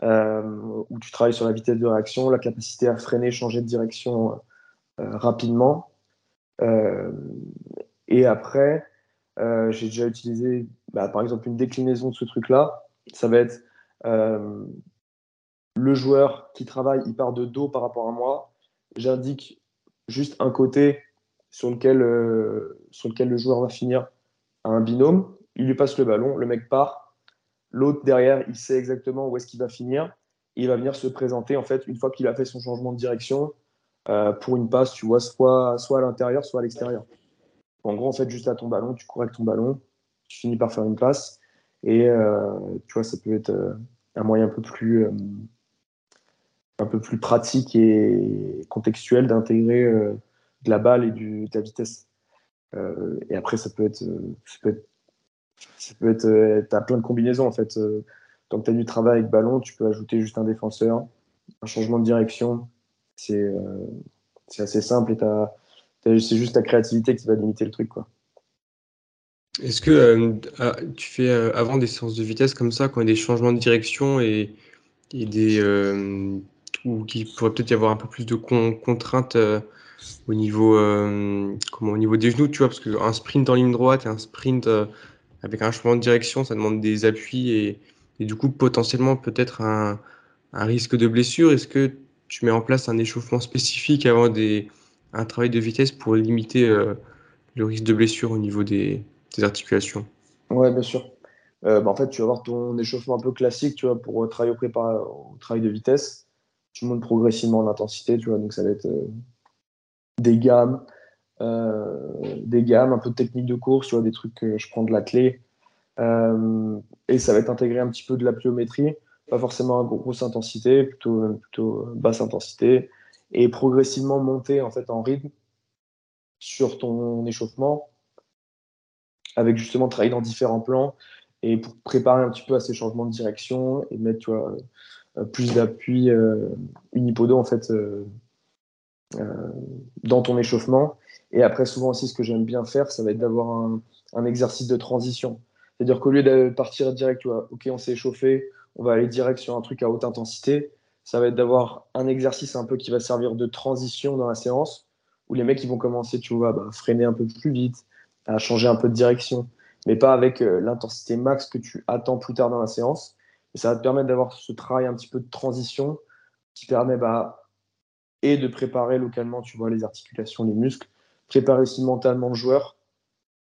euh, où tu travailles sur la vitesse de réaction, la capacité à freiner, changer de direction euh, rapidement. et après, j'ai déjà utilisé, bah, par exemple, une déclinaison de ce truc-là. Ça va être euh, le joueur qui travaille, il part de dos par rapport à moi. J'indique juste un côté sur lequel, euh, sur lequel le joueur va finir à un binôme. Il lui passe le ballon, le mec part. L'autre derrière, il sait exactement où est-ce qu'il va finir. il va venir se présenter en fait une fois qu'il a fait son changement de direction euh, pour une passe, tu vois, soit, soit à l'intérieur, soit à l'extérieur. En gros, en fait, juste à ton ballon, tu cours ton ballon, tu finis par faire une passe. Et euh, tu vois, ça peut être euh, un moyen un peu plus, euh, un peu plus pratique et contextuel d'intégrer de la balle et de la vitesse. et après, ça peut être, ça peut être, être, as plein de combinaisons en fait. tant que tu as du travail avec ballon, tu peux ajouter juste un défenseur, un changement de direction. C'est assez simple et c'est juste ta créativité qui va limiter le truc. Quoi. Est-ce que euh, ah, tu fais euh, avant des séances de vitesse comme ça, quand il y a des changements de direction et, des euh, ou qu'il pourrait peut-être y avoir un peu plus de contraintes au niveau comment au niveau des genoux, tu vois, parce qu'un sprint en ligne droite et un sprint avec un changement de direction, ça demande des appuis et, du coup potentiellement peut-être un, un, risque de blessure. Est-ce que tu mets en place un échauffement spécifique avant des, un travail de vitesse pour limiter le risque de blessure au niveau des, tes articulations Ouais, bien sûr. Euh, bah, en fait, tu vas avoir ton échauffement un peu classique, tu vois, pour travailler au, au travail de vitesse. Tu montes progressivement l'intensité, tu vois, donc ça va être euh, des gammes, euh, des gammes, un peu de technique de course, tu vois, des trucs que je prends de la clé. et ça va être intégré un petit peu de la pliométrie, pas forcément à grosse intensité, plutôt, plutôt basse intensité, et progressivement monter en fait en rythme sur ton échauffement avec justement travailler dans différents plans et pour préparer un petit peu à ces changements de direction et mettre euh, plus d'appui euh, unipodo en fait euh, dans ton échauffement. Et après, souvent aussi, ce que j'aime bien faire, ça va être d'avoir un, exercice de transition. C'est-à-dire qu'au lieu de partir direct, tu ok, on s'est échauffé, on va aller direct sur un truc à haute intensité, ça va être d'avoir un exercice un peu qui va servir de transition dans la séance, où les mecs vont commencer, tu vois, bah, freiner un peu plus vite, à changer un peu de direction, mais pas avec euh, l'intensité max que tu attends plus tard dans la séance. Et ça va te permettre d'avoir ce travail un petit peu de transition qui permet bah, et de préparer localement, tu vois, les articulations, les muscles, préparer aussi mentalement le joueur,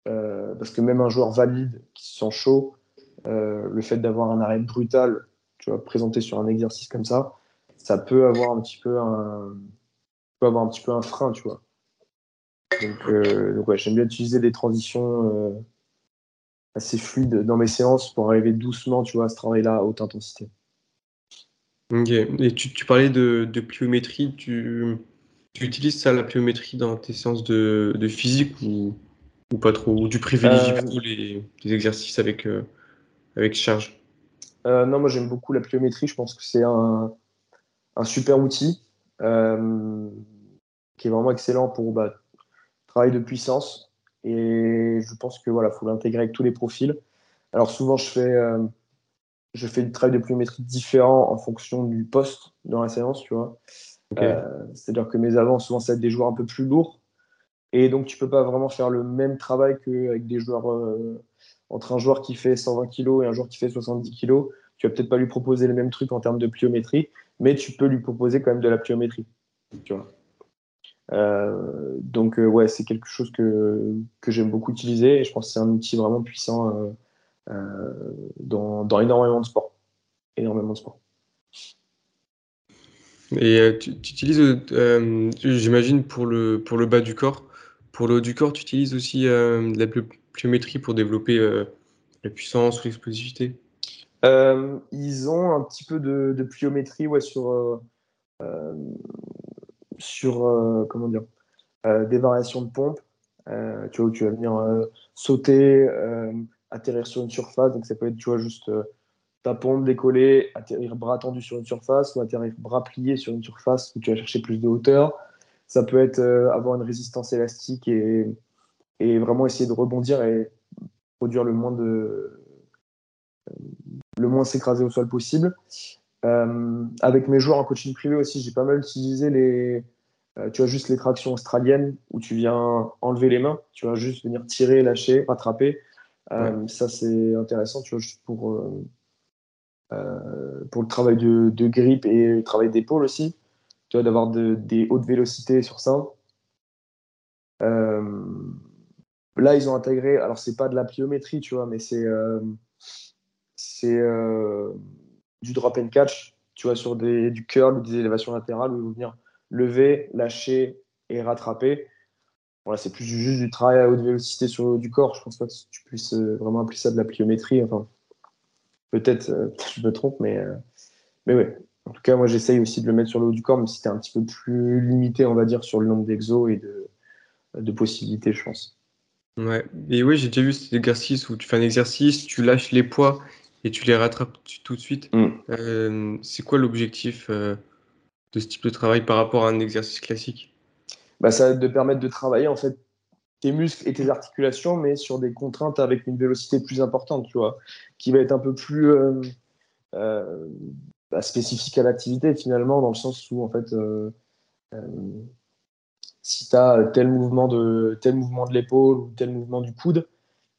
euh, parce que même un joueur valide qui se sent chaud, euh, le fait d'avoir un arrêt brutal, tu vois, présenté sur un exercice comme ça, ça peut avoir un petit peu un, peut avoir un petit peu un frein, tu vois. Donc, euh, ouais, j'aime bien utiliser des transitions euh, assez fluides dans mes séances pour arriver doucement, tu vois, à ce travail-là à haute intensité. Ok. Et tu, parlais de, pliométrie. Tu, utilises ça, la pliométrie, dans tes séances de, physique ou, pas trop? Ou tu privilégies euh, les, exercices avec, avec charge? Non, moi j'aime beaucoup la pliométrie. Je pense que c'est un, un, super outil qui est vraiment excellent pour bah, travail de puissance. Et je pense que voilà, faut l'intégrer avec tous les profils. Alors souvent, je fais, euh, je fais du travail de pliométrie différent en fonction du poste dans la séance, tu vois. Euh, c'est-à-dire que mes avants, souvent, ça va être des joueurs un peu plus lourds. Et donc, tu peux pas vraiment faire le même travail qu'avec des joueurs, euh, entre un joueur qui fait 120 kg et un joueur qui fait 70 kg. Tu vas peut-être pas lui proposer les mêmes trucs en termes de pliométrie, mais tu peux lui proposer quand même de la pliométrie. Tu vois. Euh, donc ouais, c'est quelque chose que, que j'aime beaucoup utiliser et je pense que c'est un outil vraiment puissant dans, dans, énormément de sports. Énormément de sports. Et euh, tu, utilises, euh, j'imagine, pour le, pour le bas du corps. Pour le haut du corps, tu utilises aussi euh, la pliométrie pour développer la puissance ou l'explosivité? Ils ont un petit peu de, de pliométrie ouais, sur, sur comment dire, des variations de pompe. tu vois, où tu vas venir sauter, atterrir sur une surface. Donc ça peut être, tu vois, juste ta pompe décoller, atterrir bras tendu sur une surface ou atterrir bras plié sur une surface où tu vas chercher plus de hauteur. Ça peut être euh, avoir une résistance élastique et, et, vraiment essayer de rebondir et produire le moins de le moins s'écraser au sol possible. Euh, avec mes joueurs en coaching privé aussi, j'ai pas mal utilisé les euh, tu as juste les tractions australiennes où tu viens enlever les mains, tu vas juste venir tirer, lâcher, rattraper. Ça c'est intéressant, tu vois, juste pour euh, pour le travail de, de, grip et le travail d'épaule aussi. Tu vois, d'avoir de, des hautes vélocités sur ça. Euh, là, ils ont intégré, alors c'est pas de la pliométrie, tu vois, mais c'est euh, c'est du drop and catch, tu vois, sur des, du curl ou des élévations latérales où ils vont venir lever, lâcher et rattraper. Voilà, c'est plus juste du travail à haute vélocité sur du corps. Je pense pas que tu puisses vraiment appeler ça de la pliométrie. Enfin, Peut-être, euh, je me trompe, mais, euh, mais ouais. En tout cas, moi, j'essaye aussi de le mettre sur le haut du corps, mais si un petit peu plus limité, on va dire, sur le nombre d'exos et de, de possibilités, je pense. Ouais, et oui, j'ai déjà vu cet exercice où tu fais un exercice, tu lâches les poids et tu les rattrapes tout de suite. Mm. Euh, c'est quoi l'objectif de ce type de travail par rapport à un exercice classique? Bah, Ça va te permettre de travailler en fait tes muscles et tes articulations, mais sur des contraintes avec une vélocité plus importante, tu vois, qui va être un peu plus euh, euh, bah, spécifique à l'activité finalement, dans le sens où en fait, euh, si tu as tel mouvement de tel mouvement de l'épaule ou tel mouvement du coude,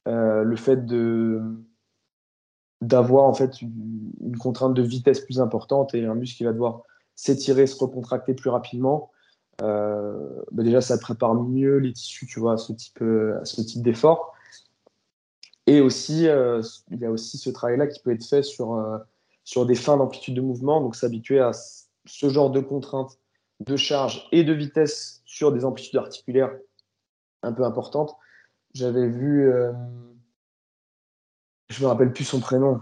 le fait de d'avoir en fait une, contrainte de vitesse plus importante et un muscle qui va devoir s'étirer, se recontracter plus rapidement, euh, bah déjà, ça prépare mieux les tissus, tu vois, à ce type, euh, à ce type d'effort. Et aussi, euh, il y a aussi ce travail-là qui peut être fait sur, sur des fins d'amplitude de mouvement, donc s'habituer à ce genre de contraintes de charge et de vitesse sur des amplitudes articulaires un peu importantes. J'avais vu, je me rappelle plus son prénom,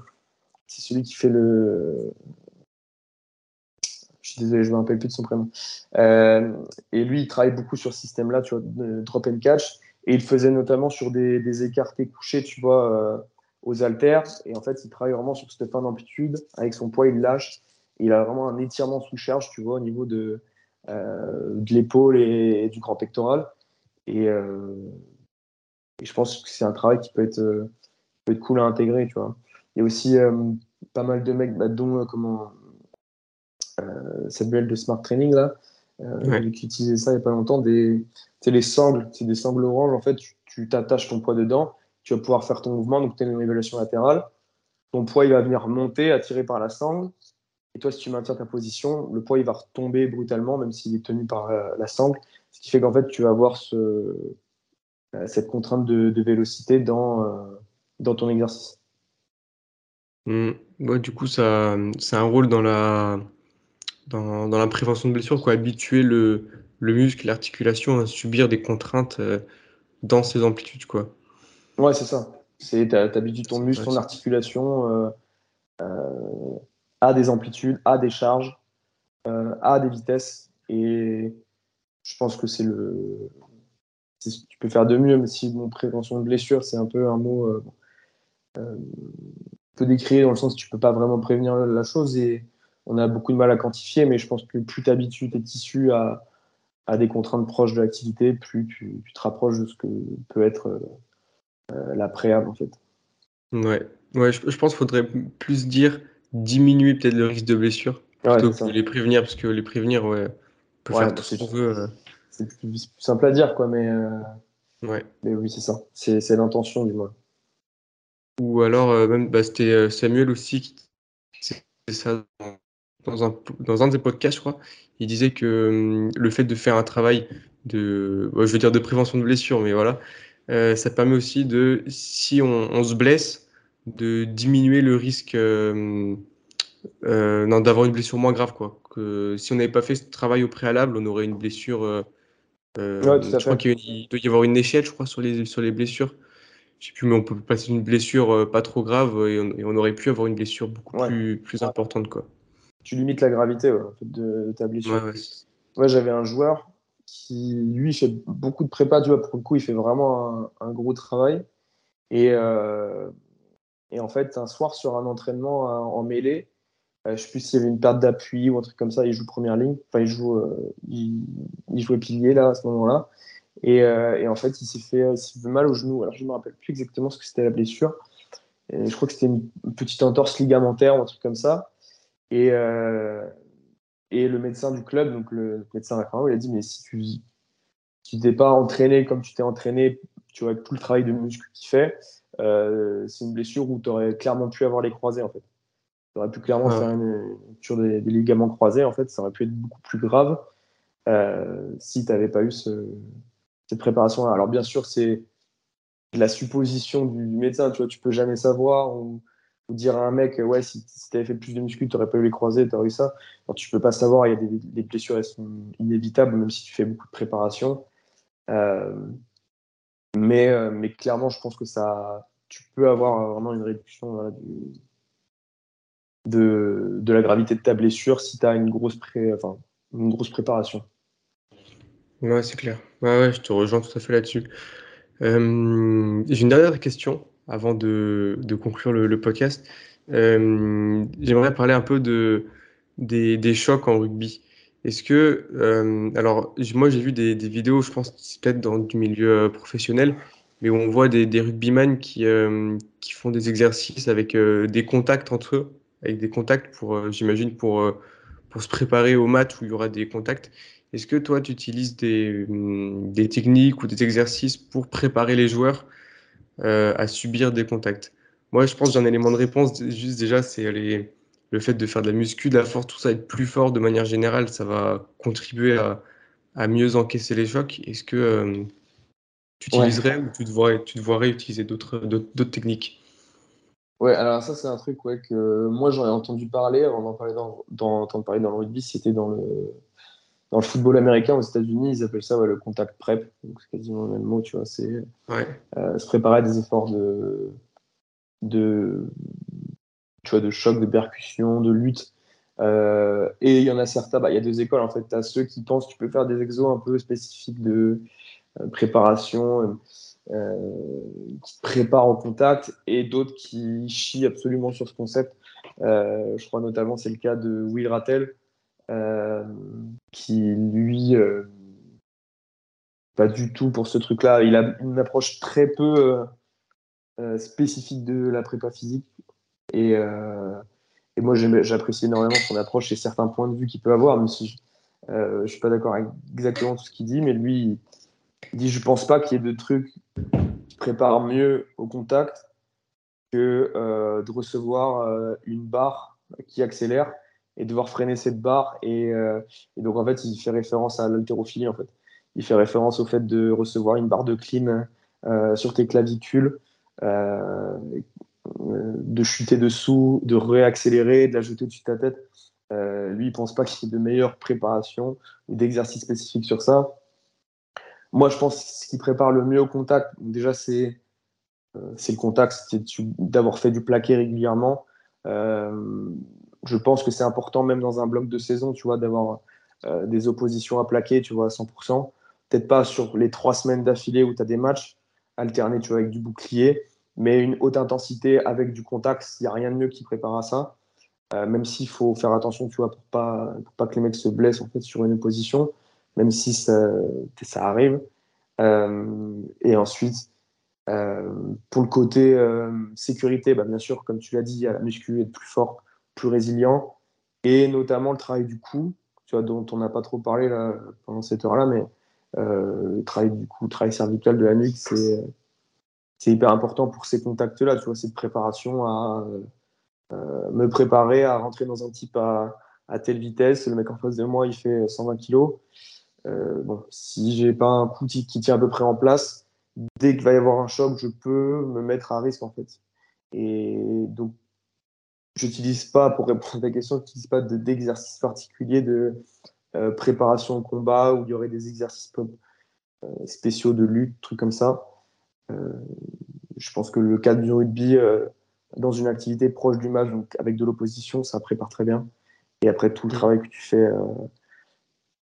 c'est celui qui fait le, je suis désolé, je me rappelle plus de son prénom. Euh, et lui, il travaille beaucoup sur ce système-là, tu vois, drop and catch. Et il faisait notamment sur des, écartés couchés, tu vois, euh, aux haltères. Et en fait, il travaille vraiment sur cette fin d'amplitude. Avec son poids, il lâche. il a vraiment un étirement sous charge, tu vois, au niveau de, euh, de l'épaule et, du grand pectoral. Et je pense que c'est un travail qui peut être, peut être cool à intégrer, tu vois. Il y a aussi pas mal de mecs, bah, dont comment euh, cette belle de Smart Training là, euh, qui utilisait ça il n'y a pas longtemps, des, c'est les sangles, c'est des sangles oranges. En fait, tu t'attaches ton poids dedans, tu vas pouvoir faire ton mouvement, donc tu as une évaluation latérale. Ton poids il va venir monter, attiré par la sangle. Et toi, si tu maintiens ta position, le poids il va retomber brutalement, même s'il est tenu par la, sangle. Ce qui fait qu'en fait, tu vas avoir ce, euh, cette contrainte de, vélocité dans, dans ton exercice. Mmh. du coup, ça, c'est un rôle dans la, dans, dans la prévention de blessures, quoi, habituer le, le muscle, l'articulation à subir des contraintes euh, dans ces amplitudes, quoi. Ouais, c'est ça. C'est t'habitues ton muscle, ton articulation euh, euh, à des amplitudes, à des charges, à des vitesses, et je pense que c'est le c'est ce que tu peux faire de mieux, mais si mon prévention de blessure, c'est un peu un mot peu décrié dans le sens que tu peux pas vraiment prévenir la chose et on a beaucoup de mal à quantifier, mais je pense que plus tu habitues tes tissus à, à, des contraintes proches de l'activité, plus tu, te rapproches de ce que peut être euh, la préhab en fait. Ouais, ouais je, pense qu'il faudrait plus dire diminuer peut-être le risque de blessure plutôt que les prévenir, parce que les prévenir, ouais, on peut faire tout ce qu'on veut. C'est plus, simple à dire, quoi, mais, ouais. mais oui, c'est ça. C'est l'intention du moins. Ou alors, euh, même, bah, c'était euh, Samuel aussi qui ça dans un, dans un des podcasts, je crois. Il disait que hum, le fait de faire un travail de, je veux dire de prévention de blessure, mais voilà, euh, ça permet aussi de, si on, se blesse, de diminuer le risque euh, d'avoir une blessure moins grave. Quoi. Que si on n'avait pas fait ce travail au préalable, on aurait une blessure. je crois qu'il doit y avoir une échelle, je crois, sur les, sur les blessures je sais plus, mais on peut passer une blessure euh, pas trop grave et on, aurait pu avoir une blessure beaucoup plus, plus importante. Quoi. Tu limites la gravité de, ta blessure. Ouais, j'avais un joueur qui, lui, fait beaucoup de prépa, tu vois, pour le coup, il fait vraiment un, gros travail. Et, euh, et, en fait, un soir, sur un entraînement en mêlée, euh, je sais plus s'il y avait une perte d'appui ou un truc comme ça, il joue première ligne. Enfin, il, joue, il, il jouait pilier là, à ce moment-là. Euh, et, en fait, il s'est fait, fait, mal au genou. Alors, je ne me rappelle plus exactement ce que c'était la blessure. je crois que c'était une petite entorse ligamentaire ou un truc comme ça. Et, euh, et le médecin du club, donc le médecin référent, il a dit Mais si tu tu t'es pas entraîné comme tu t'es entraîné, tu vois, avec tout le travail de muscle qu'il fait, euh, c'est une blessure où tu aurais clairement pu avoir les croisés en fait. Tu aurais pu clairement faire une rupture des, ligaments croisés en fait, ça aurait pu être beaucoup plus grave si tu n'avais pas eu ce, cette préparation-là. Alors bien sûr, c'est la supposition du, médecin, tu vois, tu peux jamais savoir ou, dire à un mec, ouais, si, tu avais fait plus de muscles, tu n'aurais pas eu les croisés, tu aurais eu ça. Alors, tu peux pas savoir, il y a des, blessures, elles sont inévitables, même si tu fais beaucoup de préparation. Euh, mais, euh, mais clairement, je pense que ça, tu peux avoir vraiment une réduction de, de la gravité de ta blessure si tu as une grosse, pré, enfin, une grosse préparation. Ouais, c'est clair. Ouais, ouais, je te rejoins tout à fait là-dessus. Euh, j'ai une dernière question avant de, de conclure le, podcast. Euh, j'aimerais parler un peu de, des, des chocs en rugby. Est-ce que, euh, alors, moi j'ai vu des, des vidéos, je pense peut-être dans du milieu professionnel, mais où on voit des, des rugbyman qui, qui font des exercices avec des contacts entre eux, avec des contacts pour, j'imagine, pour, pour se préparer au match où il y aura des contacts. Est-ce que toi, tu utilises des, hum, des, techniques ou des exercices pour préparer les joueurs euh, à subir des contacts? Moi, je pense que j'ai un élément de réponse. Juste déjà, c'est le fait de faire de la muscu, de la force, tout ça, être plus fort de manière générale, ça va contribuer à, à mieux encaisser les chocs. Est-ce que euh, tu utiliserais ou tu devrais, tu devrais utiliser d'autres techniques? Ouais, alors ça, c'est un truc ouais, que moi, j'en ai entendu parler avant d'en parler dans, dans, parler dans le rugby, c'était dans le dans le football américain aux États-Unis, ils appellent ça le contact prep. C'est quasiment le même mot, tu vois. C'est euh, se préparer à des efforts de, de, tu vois, de choc, de percussion, de lutte. Euh, et il y en a certains, bah, il y a deux écoles en fait. Tu as ceux qui pensent que tu peux faire des exos un peu spécifiques de euh, préparation, qui te préparent au contact, et d'autres qui chient absolument sur ce concept. je crois notamment c'est le cas de Will Rattel, qui lui euh, pas du tout pour ce truc-là. Il a une approche très peu euh, spécifique de la prépa physique. Et, et moi, j'apprécie énormément son approche et certains points de vue qu'il peut avoir, même si je ne suis pas d'accord avec exactement tout ce qu'il dit, mais lui, il dit Je pense pas qu'il y ait de trucs qui préparent mieux au contact que de recevoir une barre qui accélère et devoir freiner cette barre. Euh, et, donc, en fait, il fait référence à l'haltérophilie, en fait. Il fait référence au fait de recevoir une barre de clean euh, sur tes clavicules, euh, de chuter dessous, de réaccélérer, de l'ajouter au-dessus de ta tête. lui, il pense pas qu'il y ait de meilleure préparation ou d'exercice spécifique sur ça. Moi, je pense que ce qui prépare le mieux au contact, déjà, c'est le contact, c'est d'avoir fait du plaqué régulièrement. Je pense que c'est important, même dans un bloc de saison, tu vois, d'avoir euh, des oppositions à plaquer, tu vois, à 100%. Peut-être pas sur les trois semaines d'affilée où tu as des matchs alternés, tu vois, avec du bouclier, mais une haute intensité avec du contact, il n'y a rien de mieux qui prépare à ça. Euh, même s'il faut faire attention, tu vois, pour pas, pas que les mecs se blessent en fait sur une position, même si ça, arrive. Euh, et ensuite, pour le côté sécurité, bah, bien sûr, comme tu l'as dit, il y a la muscu être plus fort, plus résilient, et notamment le travail du cou, tu vois, dont on n'a pas trop parlé là, pendant cette heure-là, mais le travail du cou, le travail cervical de la nuque, c'est c'est hyper important pour ces contacts-là, tu vois, cette préparation à euh, me préparer à rentrer dans un type à, telle vitesse. Le mec en face de moi, il fait 120 kg. Euh, bon, si j'ai pas un coup qui tient à peu près en place, dès qu'il va y avoir un choc, je peux me mettre à risque en fait. Et donc, j'utilise pas, pour répondre à ta question, j'utilise pas d'exercice particulier de euh, préparation au combat où il y aurait des exercices spéciaux de lutte, trucs comme ça. je pense que le cadre du rugby dans une activité proche du match, donc avec de l'opposition, ça prépare très bien. Et après, tout le travail que tu fais, euh,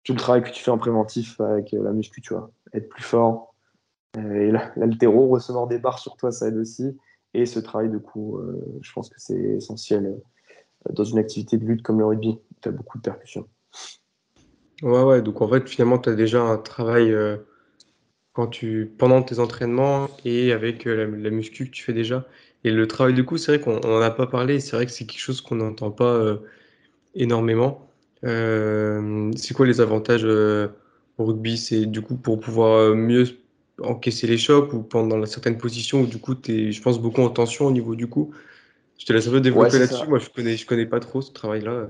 tout le travail que tu fais en préventif avec euh, la muscu, tu vois, être plus fort. Euh, et l'altéro, recevoir des barres sur toi, ça aide aussi. Et ce travail de coup, je pense que c'est essentiel dans une activité de lutte comme le rugby. Tu as beaucoup de percussions. Ouais, ouais, donc en fait, finalement, tu as déjà un travail quand tu, pendant tes entraînements et avec la, la muscu que tu fais déjà. Et le travail du coup, c'est vrai qu'on n'en a pas parlé, c'est vrai que c'est quelque chose qu'on n'entend pas euh, énormément. Euh, c'est quoi les avantages euh, au rugby? C'est du coup pour pouvoir mieux encaisser les chocs ou pendant certaines positions où du coup tu es, je pense, beaucoup en tension au niveau du coup. Je te laisse un peu développer là-dessus. Moi, je connais, je connais pas trop ce travail-là.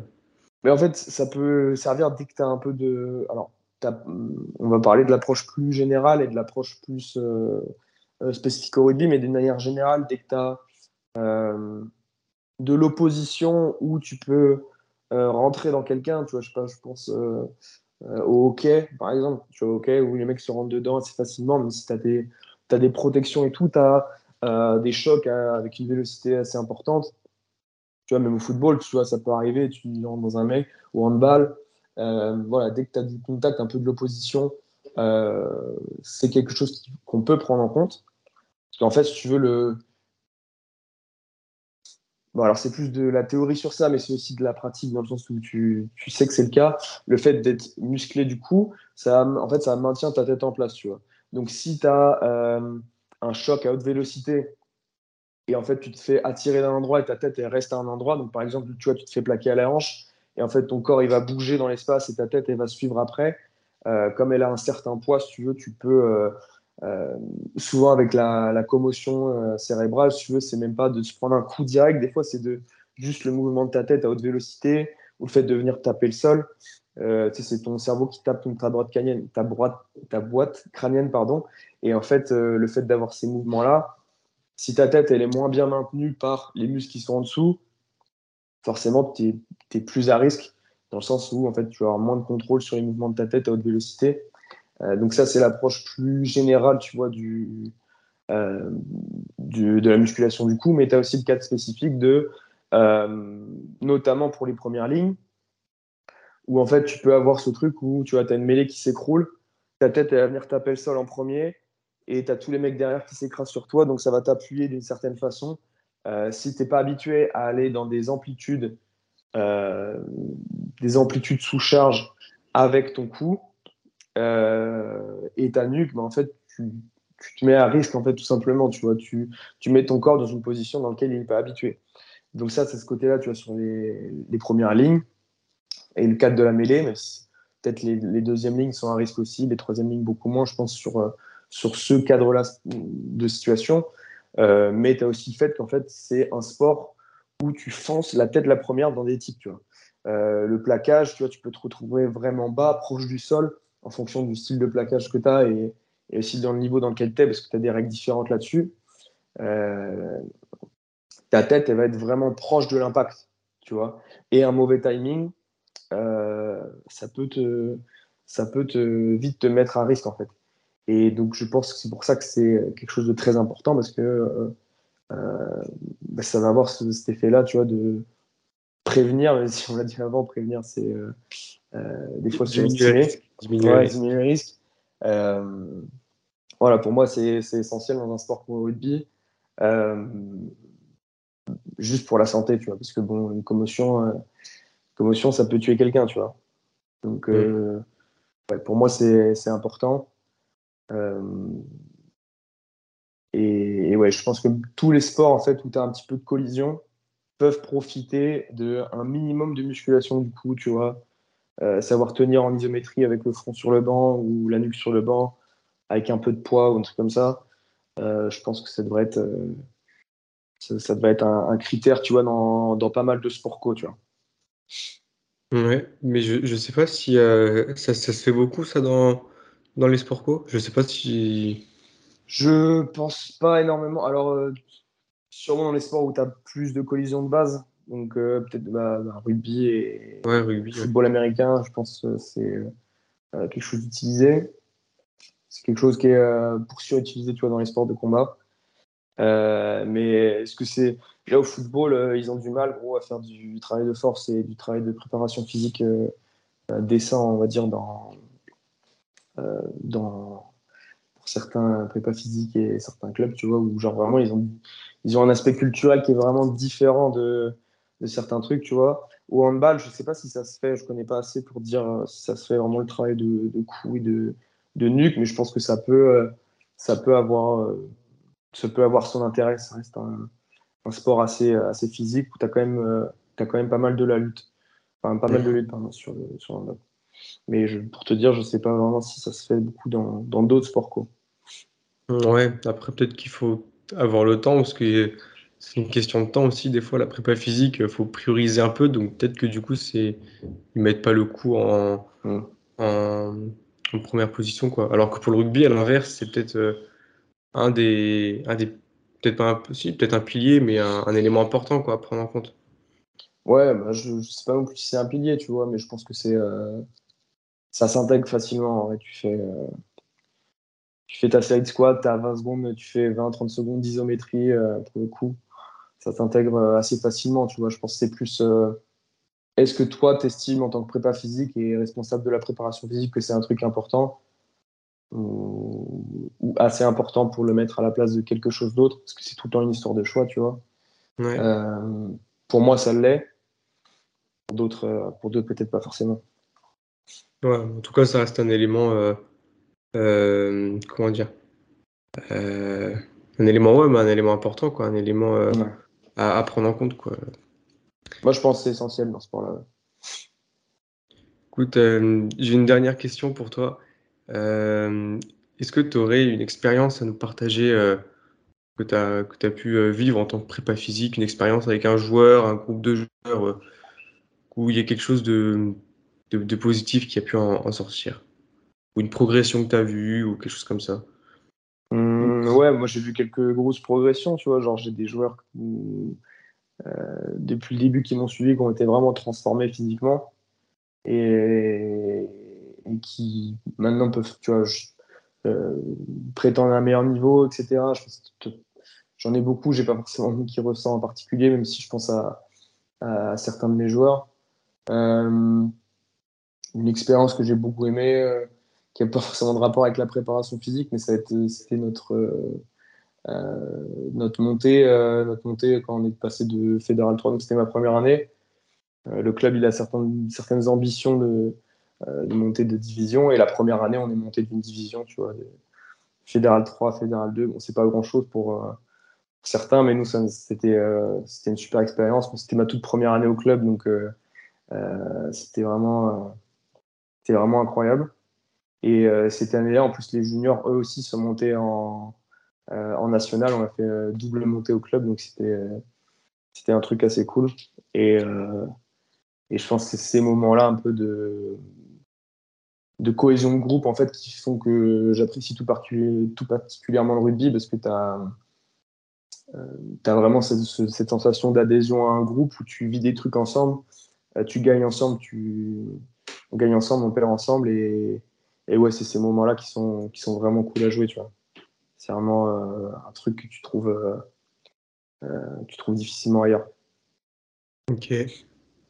Mais en fait, ça peut servir dès que tu as un peu de. Alors, on va parler de l'approche plus générale et de l'approche plus euh, spécifique au rugby, mais d'une manière générale, dès que tu as euh, de l'opposition où tu peux euh, rentrer dans quelqu'un, tu vois, je, sais pas, je pense au hockey, par exemple, tu vois, hockey, où les mecs se rentrent dedans assez facilement, mais si tu as des, as des protections et tout, tu as des chocs avec une vélocité assez importante. Tu vois, même au football, tu vois, ça peut arriver, tu rentres dans un mec, ou handball, euh, voilà, dès que tu as du contact, un peu de l'opposition, c'est quelque chose qu'on peut prendre en compte. Parce qu'en fait, si tu veux, le. Bon, alors c'est plus de la théorie sur ça, mais c'est aussi de la pratique dans le sens où tu, tu sais que c'est le cas. Le fait d'être musclé du coup, ça, en fait, ça maintient ta tête en place. Donc si tu as euh, un choc à haute vélocité et en fait tu te fais attirer d'un endroit et ta tête elle reste à un endroit, donc par exemple tu vois tu te fais plaquer à la hanche et en fait ton corps il va bouger dans l'espace et ta tête elle va suivre après. Euh, comme elle a un certain poids, si tu veux, tu peux euh, euh, souvent avec la, commotion euh, cérébrale, si tu veux, c'est même pas de se prendre un coup direct, des fois c'est de juste le mouvement de ta tête à haute vélocité ou le fait de venir taper le sol. Euh, c'est ton cerveau qui tape ta droite ta, boîte, crânienne, pardon. Et en fait, le fait d'avoir ces mouvements-là, si ta tête elle est moins bien maintenue par les muscles qui sont en dessous, forcément tu es, plus à risque dans le sens où en fait tu vas avoir moins de contrôle sur les mouvements de ta tête à haute vélocité donc ça, c'est l'approche plus générale, tu vois, euh, de la musculation du cou, mais tu as aussi le cadre spécifique de, euh, notamment pour les premières lignes, où en fait, tu peux avoir ce truc où tu vois, as une mêlée qui s'écroule, ta tête, elle va venir taper le sol en premier, et tu as tous les mecs derrière qui s'écrasent sur toi, donc ça va t'appuyer d'une certaine façon. si tu n'es pas habitué à aller dans des amplitudes, des amplitudes sous charge avec ton cou, euh, et ta nuque, en fait, tu, te mets à risque, en fait, tout simplement. Tu, vois, tu, tu mets ton corps dans une position dans laquelle il n'est pas habitué. Donc ça, c'est ce côté-là, tu vois, sur les, les, premières lignes. Et le cadre de la mêlée, mais peut-être les, les, deuxièmes lignes sont à risque aussi, les troisièmes lignes beaucoup moins, je pense, sur, euh, sur ce cadre-là de situation. Euh, mais tu as aussi le fait qu'en fait, c'est un sport où tu fonces la tête la première dans des types, tu vois. le plaquage, tu vois, tu peux te retrouver vraiment bas, proche du sol, en fonction du style de plaquage que tu as et, aussi dans le niveau dans lequel tu es, parce que tu as des règles différentes là-dessus. Euh, ta tête, elle va être vraiment proche de l'impact, tu vois. Et un mauvais timing, euh, ça peut te, ça peut te vite te mettre à risque en fait. Et donc je pense que c'est pour ça que c'est quelque chose de très important parce que euh, ça va avoir cet effet-là, tu vois, de prévenir, <laughs> si on l'a dit avant, prévenir, c'est des fois diminuer diminuer, le risque. Euh, voilà, pour moi, c'est essentiel dans un sport comme le rugby. juste pour la santé, tu vois, parce que bon, une commotion, commotion ça peut tuer quelqu'un, tu vois. Donc, pour moi, c'est important. Et, ouais, je pense que tous les sports en fait où tu as un petit peu de collision peuvent profiter d'un minimum de musculation du coup, tu vois. Euh, savoir tenir en isométrie avec le front sur le banc ou la nuque sur le banc avec un peu de poids ou un truc comme ça. Euh, je pense que ça devrait être, euh, ça, devrait être un, critère, tu vois, dans, dans, pas mal de sports co, tu vois. Ouais, mais je, je sais pas si ça, ça, se fait beaucoup ça dans, dans les sports co. Je sais pas si je pense pas énormément. Alors, euh, sûrement dans les sports où tu as plus de collisions de base, donc euh, peut-être bah, bah, rugby et football américain, je pense que c'est euh, quelque chose d'utilisé. C'est quelque chose qui est pour sûr utilisé tu vois, dans les sports de combat. mais est-ce que c'est. Là, au football, ils ont du mal, gros, à faire du travail de force et du travail de préparation physique décent, on va dire, dans, dans, certains prépas physiques et certains clubs, tu vois, où genre vraiment ils ont, ils ont un aspect culturel qui est vraiment différent de, de certains trucs, tu vois. Au handball, je sais pas si ça se fait, je connais pas assez pour dire euh, si ça se fait vraiment le travail de, de cou et de, de nuque, mais je pense que ça peut, euh, ça peut avoir, euh, ça peut avoir son intérêt. Ça reste un, sport assez, assez physique où tu as, quand même, as quand même pas mal de la lutte. Enfin, pas mal de lutte sur, le, sur handball. Mais je, pour te dire, je sais pas vraiment si ça se fait beaucoup dans d'autres sports. Quoi. Ouais, après peut-être qu'il faut avoir le temps, parce que c'est une question de temps aussi. Des fois, la prépa physique, il faut prioriser un peu, donc peut-être que du coup, c'est ils mettent pas le coup en, mm. en, première position, quoi. Alors que pour le rugby, à l'inverse, c'est peut-être euh, un des, un des peut-être pas un, peut-être un pilier, mais un, élément important, quoi, à prendre en compte. Ouais, bah, je, je sais pas non plus si c'est un pilier, tu vois, mais je pense que c'est euh, ça s'intègre facilement. Tu fais, euh, tu fais ta side squat, tu as 20 secondes, tu fais 20-30 secondes d'isométrie euh, pour le coup. Ça t'intègre euh, assez facilement, tu vois. Je pense que c'est plus. Est-ce que toi, tu estimes en tant que prépa physique et responsable de la préparation physique que c'est un truc important ou, assez important pour le mettre à la place de quelque chose d'autre? Parce que c'est tout le temps une histoire de choix, tu vois. pour moi, ça l'est. Pour d'autres, pour d'autres peut-être pas forcément. Ouais, en tout cas, ça reste un élément, euh, euh, comment dire? Euh, un élément, ouais, mais un élément important, quoi, un élément à, prendre en compte, quoi. Moi, je pense que c'est essentiel dans ce sport-là. Écoute, j'ai une dernière question pour toi. est-ce que tu aurais une expérience à nous partager que tu as, pu vivre en tant que prépa physique, une expérience avec un joueur, un groupe de joueurs, où il y a quelque chose de, de, positif qui a pu en, sortir? Ou une progression que tu as vue ou quelque chose comme ça? Mmh, Ouais, moi j'ai vu quelques grosses progressions, tu vois. Genre j'ai des joueurs euh, depuis le début qui m'ont suivi, qui ont été vraiment transformés physiquement et, qui maintenant peuvent, tu vois, euh, prétendre à un meilleur niveau, etc. J'en ai beaucoup, j'ai pas forcément qui ressent en particulier, même si je pense à, à certains de mes joueurs. Euh, une expérience que j'ai beaucoup aimée, qui n'a pas forcément de rapport avec la préparation physique, mais c'était notre, euh, euh, notre, montée, notre montée quand on est passé de Fédéral 3, donc c'était ma première année. le club, il a certaines, certaines ambitions de, de monter de division, et la première année, on est monté d'une division, tu vois, Fédéral 3, Fédéral 2, bon, c'est pas grand-chose pour certains, mais nous, c'était c'était une super expérience. C'était ma toute première année au club, donc c'était vraiment c'était vraiment incroyable. Et euh, cette année-là, en plus, les juniors, eux aussi, sont montés en, euh, en national. On a fait euh, double montée au club, donc c'était c'était un truc assez cool. Et, et je pense que c'est ces moments-là un peu de, de cohésion de groupe en fait qui font que j'apprécie tout, particulièrement le rugby parce que tu as, vraiment cette, sensation d'adhésion à un groupe où tu vis des trucs ensemble, tu gagnes ensemble, tu, on gagne ensemble, on perd ensemble. Et ouais, c'est ces moments-là qui sont, qui sont vraiment cool à jouer, tu vois. C'est vraiment euh, un truc que tu trouves, euh, euh, tu trouves difficilement ailleurs. Ok.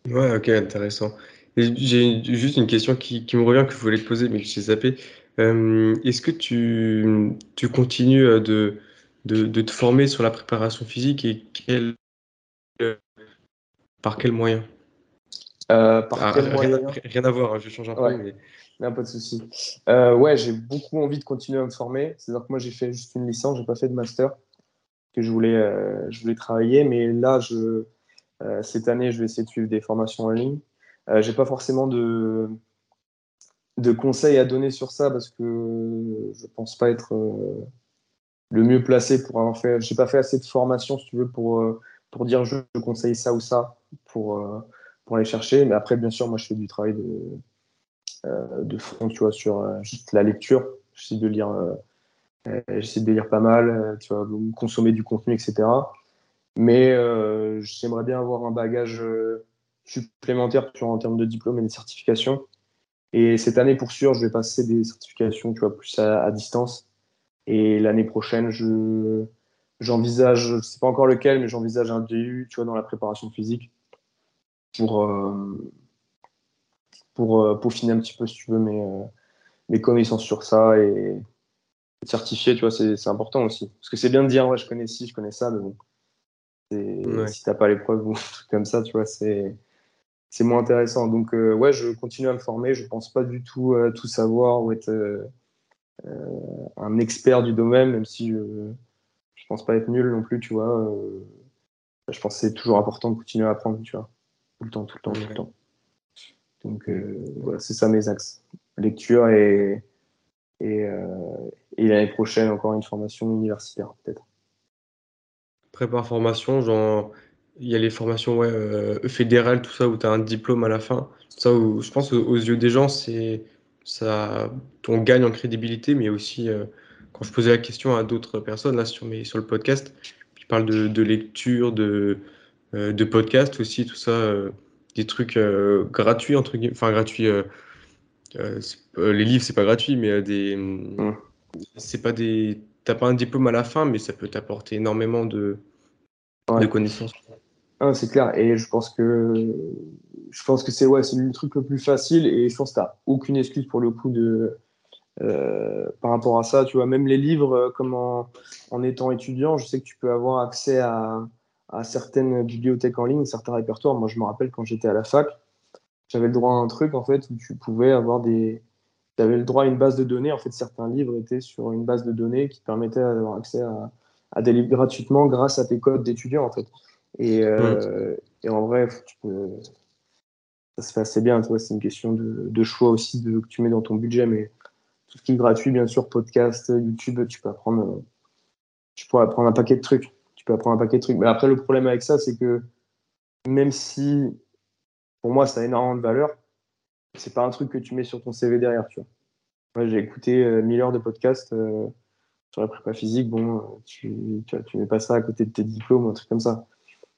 Ouais, ok, intéressant. J'ai juste une question qui, qui, me revient que je voulais te poser, mais que j'ai zappé. Est-ce que tu, tu continues de, de, de, te former sur la préparation physique et quel, par quel moyen? Euh, par ah, quel rien, moyen? rien, à voir, hein, je change un ouais. peu. Mais... Non, pas de souci. Euh, ouais, j'ai beaucoup envie de continuer à me former. C'est-à-dire que moi, j'ai fait juste une licence, j'ai pas fait de master que je voulais, euh, je voulais travailler. Mais là, je, euh, cette année, je vais essayer de suivre des formations en ligne. J'ai pas forcément de, de conseils à donner sur ça parce que je pense pas être le mieux placé pour avoir fait. J'ai pas fait assez de formation, si tu veux, pour, pour dire je, conseille ça ou ça pour, pour aller chercher. Mais après, bien sûr, moi, je fais du travail de, de fond, tu vois, sur euh, juste la lecture. J'essaie de lire, euh, j'essaie de lire pas mal, tu vois, consommer du contenu, etc. Mais j'aimerais bien avoir un bagage supplémentaire tu en termes de diplôme et de certification. Et cette année, pour sûr, je vais passer des certifications, tu vois, plus à, distance. Et l'année prochaine, je, j'envisage, je sais pas encore lequel, mais j'envisage un DU, tu vois, dans la préparation physique pour, euh, pour euh, peaufiner un petit peu, si tu veux, mes, euh, mes connaissances sur ça et être certifié, tu vois, c'est, important aussi. Parce que c'est bien de dire, ouais, je connais ci, je connais ça, mais bon, Ouais. si t'as pas les preuves ou <laughs> un truc comme ça, tu vois, c'est, c'est moins intéressant. Donc, euh, ouais, je continue à me former. Je pense pas du tout euh, tout savoir ou être euh, un expert du domaine, même si je, je pense pas être nul non plus, tu vois. Je pense que c'est toujours important de continuer à apprendre, tu vois. Tout le temps, tout le temps, tout le temps. Donc, euh, voilà, c'est ça mes axes. Lecture et, et, euh, l'année prochaine, encore une formation universitaire, peut-être. Prépare formation, genre, il y a les formations ouais, euh, fédérales, tout ça, où tu as un diplôme à la fin. Ça, où, je pense aux, yeux des gens, c'est ça, on gagne en crédibilité, mais aussi, quand je posais la question à d'autres personnes là, sur, mes, sur le podcast, qui parlent de, de lecture, de, de podcast aussi, tout ça, des trucs euh, gratuits, entre guillemets, enfin gratuits, euh, euh, les livres, c'est pas gratuit, mais des, Mm. c'est pas des, t'as pas un diplôme à la fin, mais ça peut t'apporter énormément de, de Ouais. connaissances. Ah, c'est clair. Et je pense que je pense que c'est ouais, c'est le truc le plus facile. Et je pense que t'as aucune excuse pour le coup de euh, par rapport à ça. Tu vois, même les livres, comme en, en étant étudiant, je sais que tu peux avoir accès à, à certaines bibliothèques en ligne, certains répertoires. Moi, je me rappelle quand j'étais à la fac, j'avais le droit à un truc en fait où tu pouvais avoir des tu avais le droit à une base de données. En fait, certains livres étaient sur une base de données qui permettait d'avoir accès à, à des livres gratuitement grâce à tes codes d'étudiant en fait. Et, euh, et en vrai, tu peux, ça se fait assez bien. C'est une question de, de choix aussi de, que tu mets dans ton budget. Mais tout ce qui est gratuit, bien sûr, podcast, YouTube, tu peux apprendre, tu peux apprendre un paquet de trucs. Tu peux apprendre un paquet de trucs. Mais après, le problème avec ça, c'est que même si pour moi ça a énormément de valeur, c'est pas un truc que tu mets sur ton CV derrière. Tu vois. Moi, j'ai écouté euh, 1000 heures de podcast euh, sur la prépa physique. Bon, euh, tu, tu, mets pas ça à côté de tes diplômes, un truc comme ça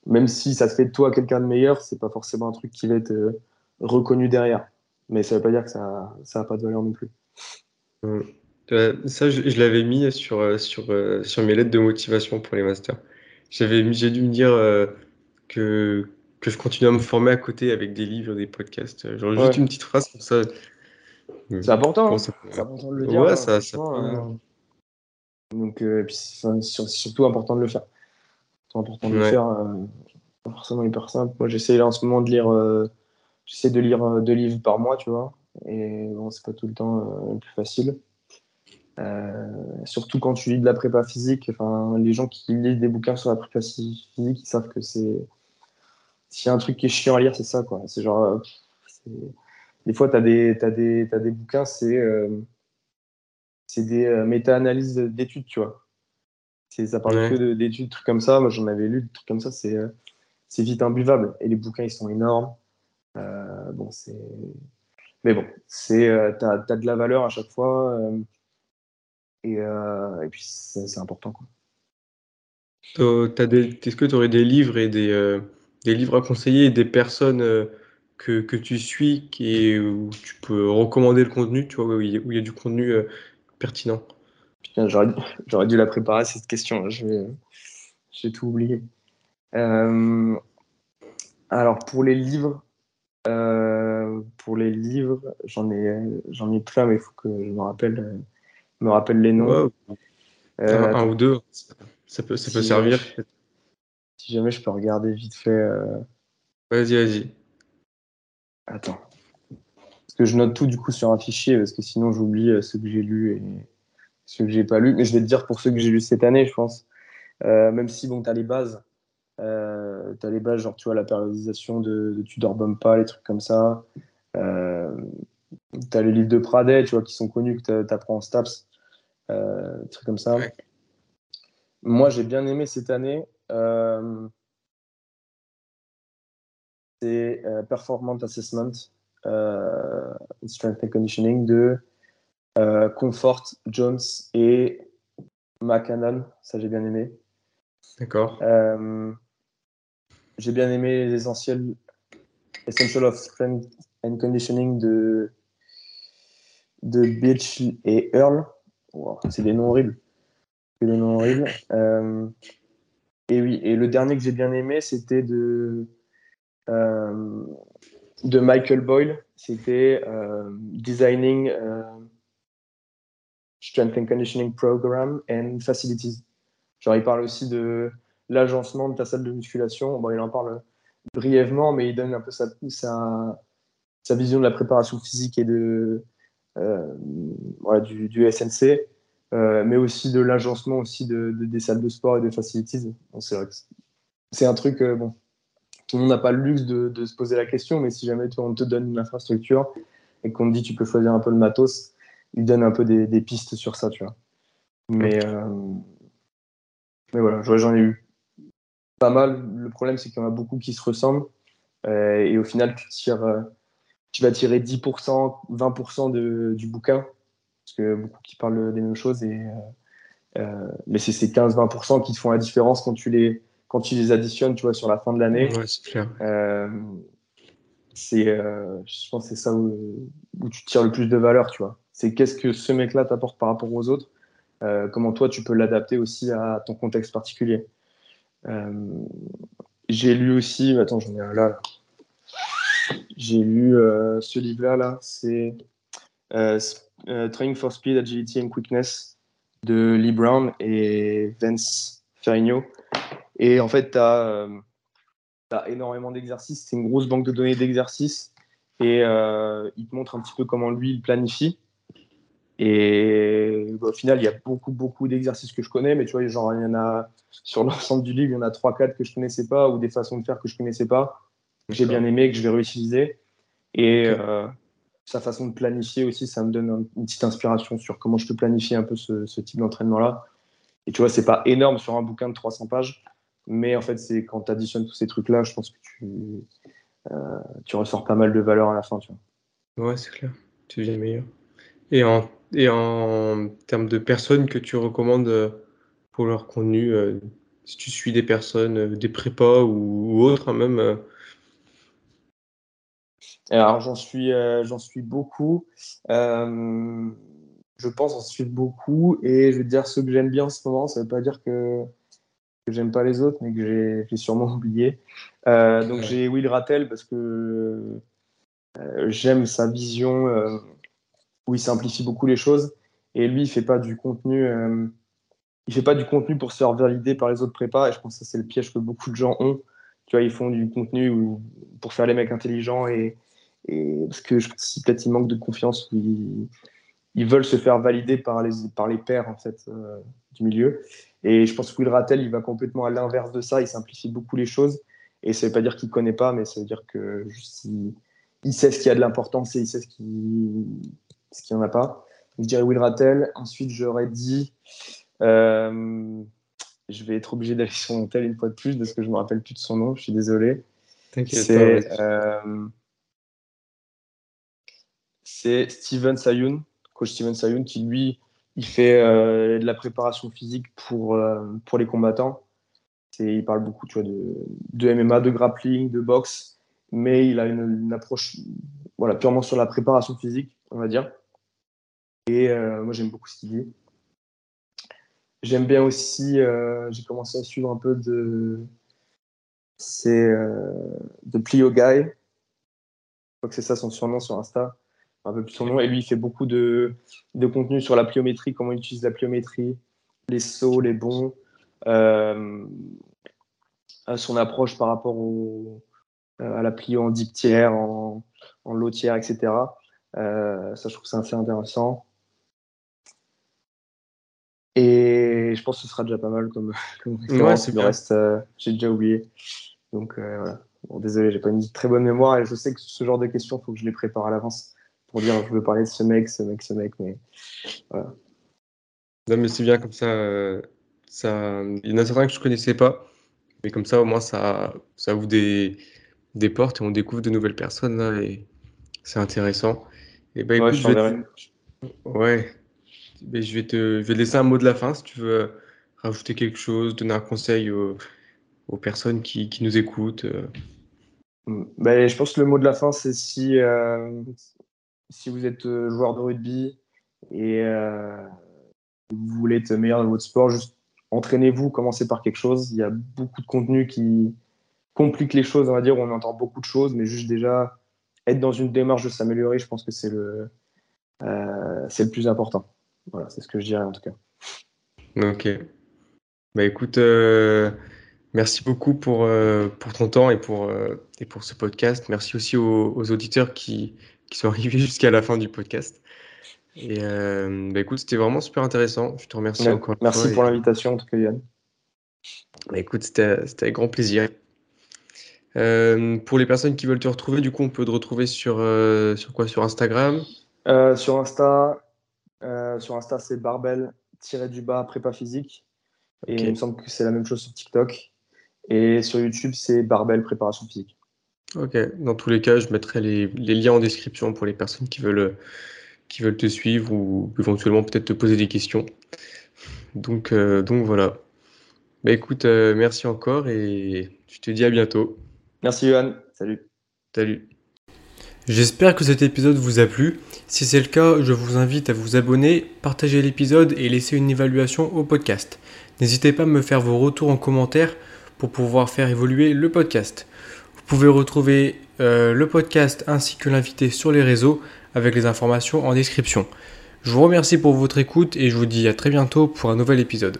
même si ça te fait de toi quelqu'un de meilleur, c'est pas forcément un truc qui va être euh, reconnu derrière. Mais ça veut pas dire que ça ça a pas de valeur non plus. Euh, ça, je, je l'avais mis sur, sur, sur mes lettres de motivation pour les masters. J'avais j'ai dû me dire euh, que, que je continue à me former à côté avec des livres, des podcasts. Euh, Genre juste Ouais. une petite phrase comme ça. C'est important, hein. ça- c'est important de le dire. Ouais, hein, ça, ça franchement, peut- euh, donc, euh, et puis, c'est surtout important de le faire. C'est important de le faire. euh, pas forcément hyper simple. Moi, j'essaie là en ce moment de lire, euh, j'essaie de lire euh, deux livres par mois, tu vois. Et bon, c'est pas tout le temps euh, le plus facile. Euh, surtout quand tu lis de la prépa physique, enfin, les gens qui lisent des bouquins sur la prépa physique, ils savent que c'est. S'il y a un truc qui est chiant à lire, c'est ça, quoi. C'est genre. euh, Des fois, tu as des, t'as des, t'as des bouquins, c'est euh, c'est des euh, méta-analyses d'études, tu vois. C'est- Ça parle Ouais. que de- d'études, trucs comme ça. Moi, j'en avais lu des trucs comme ça, c'est c'est vite imbuvable. Et les bouquins, ils sont énormes. Bon, c'est. Mais bon, c'est, t'as, t'as de la valeur à chaque fois. Euh, et, euh, et puis, c'est important, quoi. Est-ce que tu aurais des livres et des, euh, des livres à conseiller et des personnes euh, que, que tu suis qui, où tu peux recommander le contenu, tu vois, où il y a, y du contenu euh, pertinent? Putain, j'aurais, dû la préparer, cette question. Je vais, j'ai tout oublié. Alors, pour les livres, pour les livres, j'en ai, j'en ai plein, mais il faut que je me rappelle, me rappelle les noms. Ouais, un, ou deux, ça peut, ça peut servir. si jamais je peux regarder vite fait. Vas-y, vas-y. Attends. Parce que je note tout du coup sur un fichier, parce que sinon j'oublie ce que j'ai lu et ceux que j'ai pas lu. Mais je vais te dire pour ceux que j'ai lu cette année, je pense. même si bon, tu as les bases, euh, tu as les bases, genre, tu vois, la périodisation de, de Tudor Bumpa, les trucs comme ça. Euh, tu as les livres de Pradet, tu vois, qui sont connus, que tu apprends en STAPS. Euh, des trucs comme ça. Moi, j'ai bien aimé cette année. Euh, c'est euh, Performance Assessment, euh, Strength and Conditioning de Comfort, Jones et McCannon. Ça, j'ai bien aimé. D'accord. J'ai bien aimé les essentiels Essential of Strength and Conditioning de, de Beach et Earl. C'est des noms horribles. Des noms horribles. Euh, et oui, et le dernier que j'ai bien aimé, c'était de, euh, de Michael Boyle. C'était euh, Designing Strength and Conditioning Program and Facilities. Genre, il parle aussi de l'agencement de ta salle de musculation. Bon, il en parle brièvement, mais il donne un peu sa, sa, vision de la préparation physique et de, voilà, du, SNC, euh, mais aussi de l'agencement aussi de, des salles de sport et de facilities. c'est c'est un truc, euh, bon, tout le monde n'a pas le luxe de, se poser la question, mais si jamais toi, on te donne une infrastructure et qu'on te dit tu peux choisir un peu le matos, il donne un peu des, des pistes sur ça, tu vois. Mais, voilà, j'en ai eu pas mal. Le problème, c'est qu'il y en a beaucoup qui se ressemblent. Euh, et au final, tu, tires, euh, tu vas tirer 10%, 20% de, du bouquin. Parce que beaucoup qui parlent des mêmes choses. Et, euh, mais c'est ces 15-20% qui te font la différence quand tu les, quand tu les additionnes tu vois, sur la fin de l'année. Ouais, c'est clair. c'est, je pense que c'est ça où, où, tu tires le plus de valeur. tu vois. C'est qu'est-ce que ce mec-là t'apporte par rapport aux autres. comment toi, tu peux l'adapter aussi à ton contexte particulier. Euh, j'ai lu aussi, attends, j'en ai un là. J'ai lu euh, ce livre-là, là, c'est euh, Training for Speed, Agility and Quickness de Lee Brown et Vance Ferrigno. Et en fait, tu as, énormément d'exercices. C'est une grosse banque de données d'exercices. Et il te montre un petit peu comment lui, il planifie. Et bah, au final, il y a beaucoup, beaucoup d'exercices que je connais, mais tu vois, il y en a sur l'ensemble du livre, il y en a 3-4 que je connaissais pas ou des façons de faire que je connaissais pas, que j'ai bien aimé, que je vais réutiliser. Et euh, sa façon de planifier aussi, ça me donne une petite inspiration sur comment je peux planifier un peu ce, ce type d'entraînement-là. Et tu vois, c'est pas énorme sur un bouquin de 300 pages, mais en fait, c'est quand tu additionnes tous ces trucs-là, je pense que tu, euh, tu ressors pas mal de valeur à la fin. Tu vois. Ouais, c'est clair. Tu deviens meilleur. Et en et en termes de personnes que tu recommandes euh, pour leur contenu, euh, si tu suis des personnes, des prépas ou, autres, hein, même. Alors, j'en suis, j'en suis beaucoup. je pense en suivre beaucoup. Et je veux dire, ceux que j'aime bien en ce moment, ça ne veut pas dire que, que j'aime pas les autres, mais que j'ai sûrement <laughs> oublié. donc, j'ai Will Rattel parce que j'aime sa vision où il simplifie beaucoup les choses. Et lui, il fait pas du contenu. Euh, il fait pas du contenu pour se faire valider par les autres prépas. Et je pense que c'est le piège que beaucoup de gens ont. Tu vois, ils font du contenu pour faire les mecs intelligents et, et parce que je pense peut-être ils manquent de confiance ou ils, veulent se faire valider par les par les pairs en fait euh, du milieu. Et je pense que Will Rattel, il va complètement à l'inverse de ça. Il simplifie beaucoup les choses. Et ça veut pas dire qu'il connaît pas, mais ça veut dire que juste, il, il sait ce qui a de l'importance et il sait ce qui ce qu'il n'y en a pas. je dirais Will Rattel. Ensuite, j'aurais dit. Euh, je vais être obligé d'aller sur mon tel une fois de plus parce que je ne me rappelle plus de son nom. Je suis désolé. C'est euh, Steven Sayoun, coach Steven Sayoun, qui lui, il fait euh, de la préparation physique pour, pour les combattants. Il parle beaucoup tu vois, de, de, MMA, de grappling, de boxe, mais il a une, approche voilà, purement sur la préparation physique, on va dire. Et euh, moi, j'aime beaucoup ce qu'il dit. J'aime bien aussi, euh, j'ai commencé à suivre un peu de. C'est euh, de Plio Guy. Je crois que c'est ça son surnom sur Insta. Un peu plus son nom. Et lui, il fait beaucoup de, de contenu sur la pliométrie, comment il utilise la pliométrie, les sauts, les bons, euh, son approche par rapport au, à la plie en deep tiers, en, en low tiers, etc. ça, je trouve ça assez intéressant. Et je pense que ce sera déjà pas mal comme, <laughs> comme référence. le reste, j'ai déjà oublié. Donc voilà. Bon, désolé, j'ai pas une très bonne mémoire et je sais que ce genre de questions, il faut que je les prépare à l'avance pour dire je veux parler de ce mec, ce mec, ce mec, mais voilà. Non, mais c'est bien comme ça, euh, ça. Il y en a certains que je connaissais pas, mais comme ça, au moins, ça, ça ouvre des, des portes et on découvre de nouvelles personnes là et c'est intéressant. Et bah, écoute, je, vais ouais, je vais te, je vais te laisser un mot de la fin si tu veux rajouter quelque chose, donner un conseil aux, aux personnes qui, qui nous écoutent. Euh. Ben, je pense que le mot de la fin, c'est si, euh, si vous êtes euh, joueur de rugby et euh, vous voulez être meilleur dans votre sport, juste entraînez-vous, commencez par quelque chose. Il y a beaucoup de contenu qui complique les choses, on va dire, on entend beaucoup de choses, mais juste déjà être dans une démarche de s'améliorer, je pense que c'est le, le plus important. Voilà, c'est ce que je dirais en tout cas. Ok. Bah écoute, Merci beaucoup pour, euh, ton temps euh, et pour ce podcast. Merci aussi aux, auditeurs qui, qui, sont arrivés <laughs> jusqu'à la fin du podcast. Et euh, bah écoute, c'était vraiment super intéressant. Je te remercie encore. Merci pour l'invitation, en tout cas, Yann. Bah écoute, c'était avec grand plaisir. pour les personnes qui veulent te retrouver, du coup, on peut te retrouver sur, sur quoi? Sur Instagram? Sur Insta, sur Insta c'est barbel-du-bas prépa physique. Et il me semble que c'est la même chose sur TikTok. Et sur YouTube, c'est Barbel Préparation Physique. Ok, dans tous les cas, je mettrai les, liens en description pour les personnes qui veulent, qui veulent te suivre ou éventuellement peut-être te poser des questions. Donc, euh, donc voilà. Bah écoute, euh, merci encore et je te dis à bientôt. Merci Johan, salut. Salut. J'espère que cet épisode vous a plu. Si c'est le cas, je vous invite à vous abonner, partager l'épisode et laisser une évaluation au podcast. N'hésitez pas à me faire vos retours en commentaire pour pouvoir faire évoluer le podcast. Vous pouvez retrouver euh, le podcast ainsi que l'invité sur les réseaux avec les informations en description. Je vous remercie pour votre écoute et je vous dis à très bientôt pour un nouvel épisode.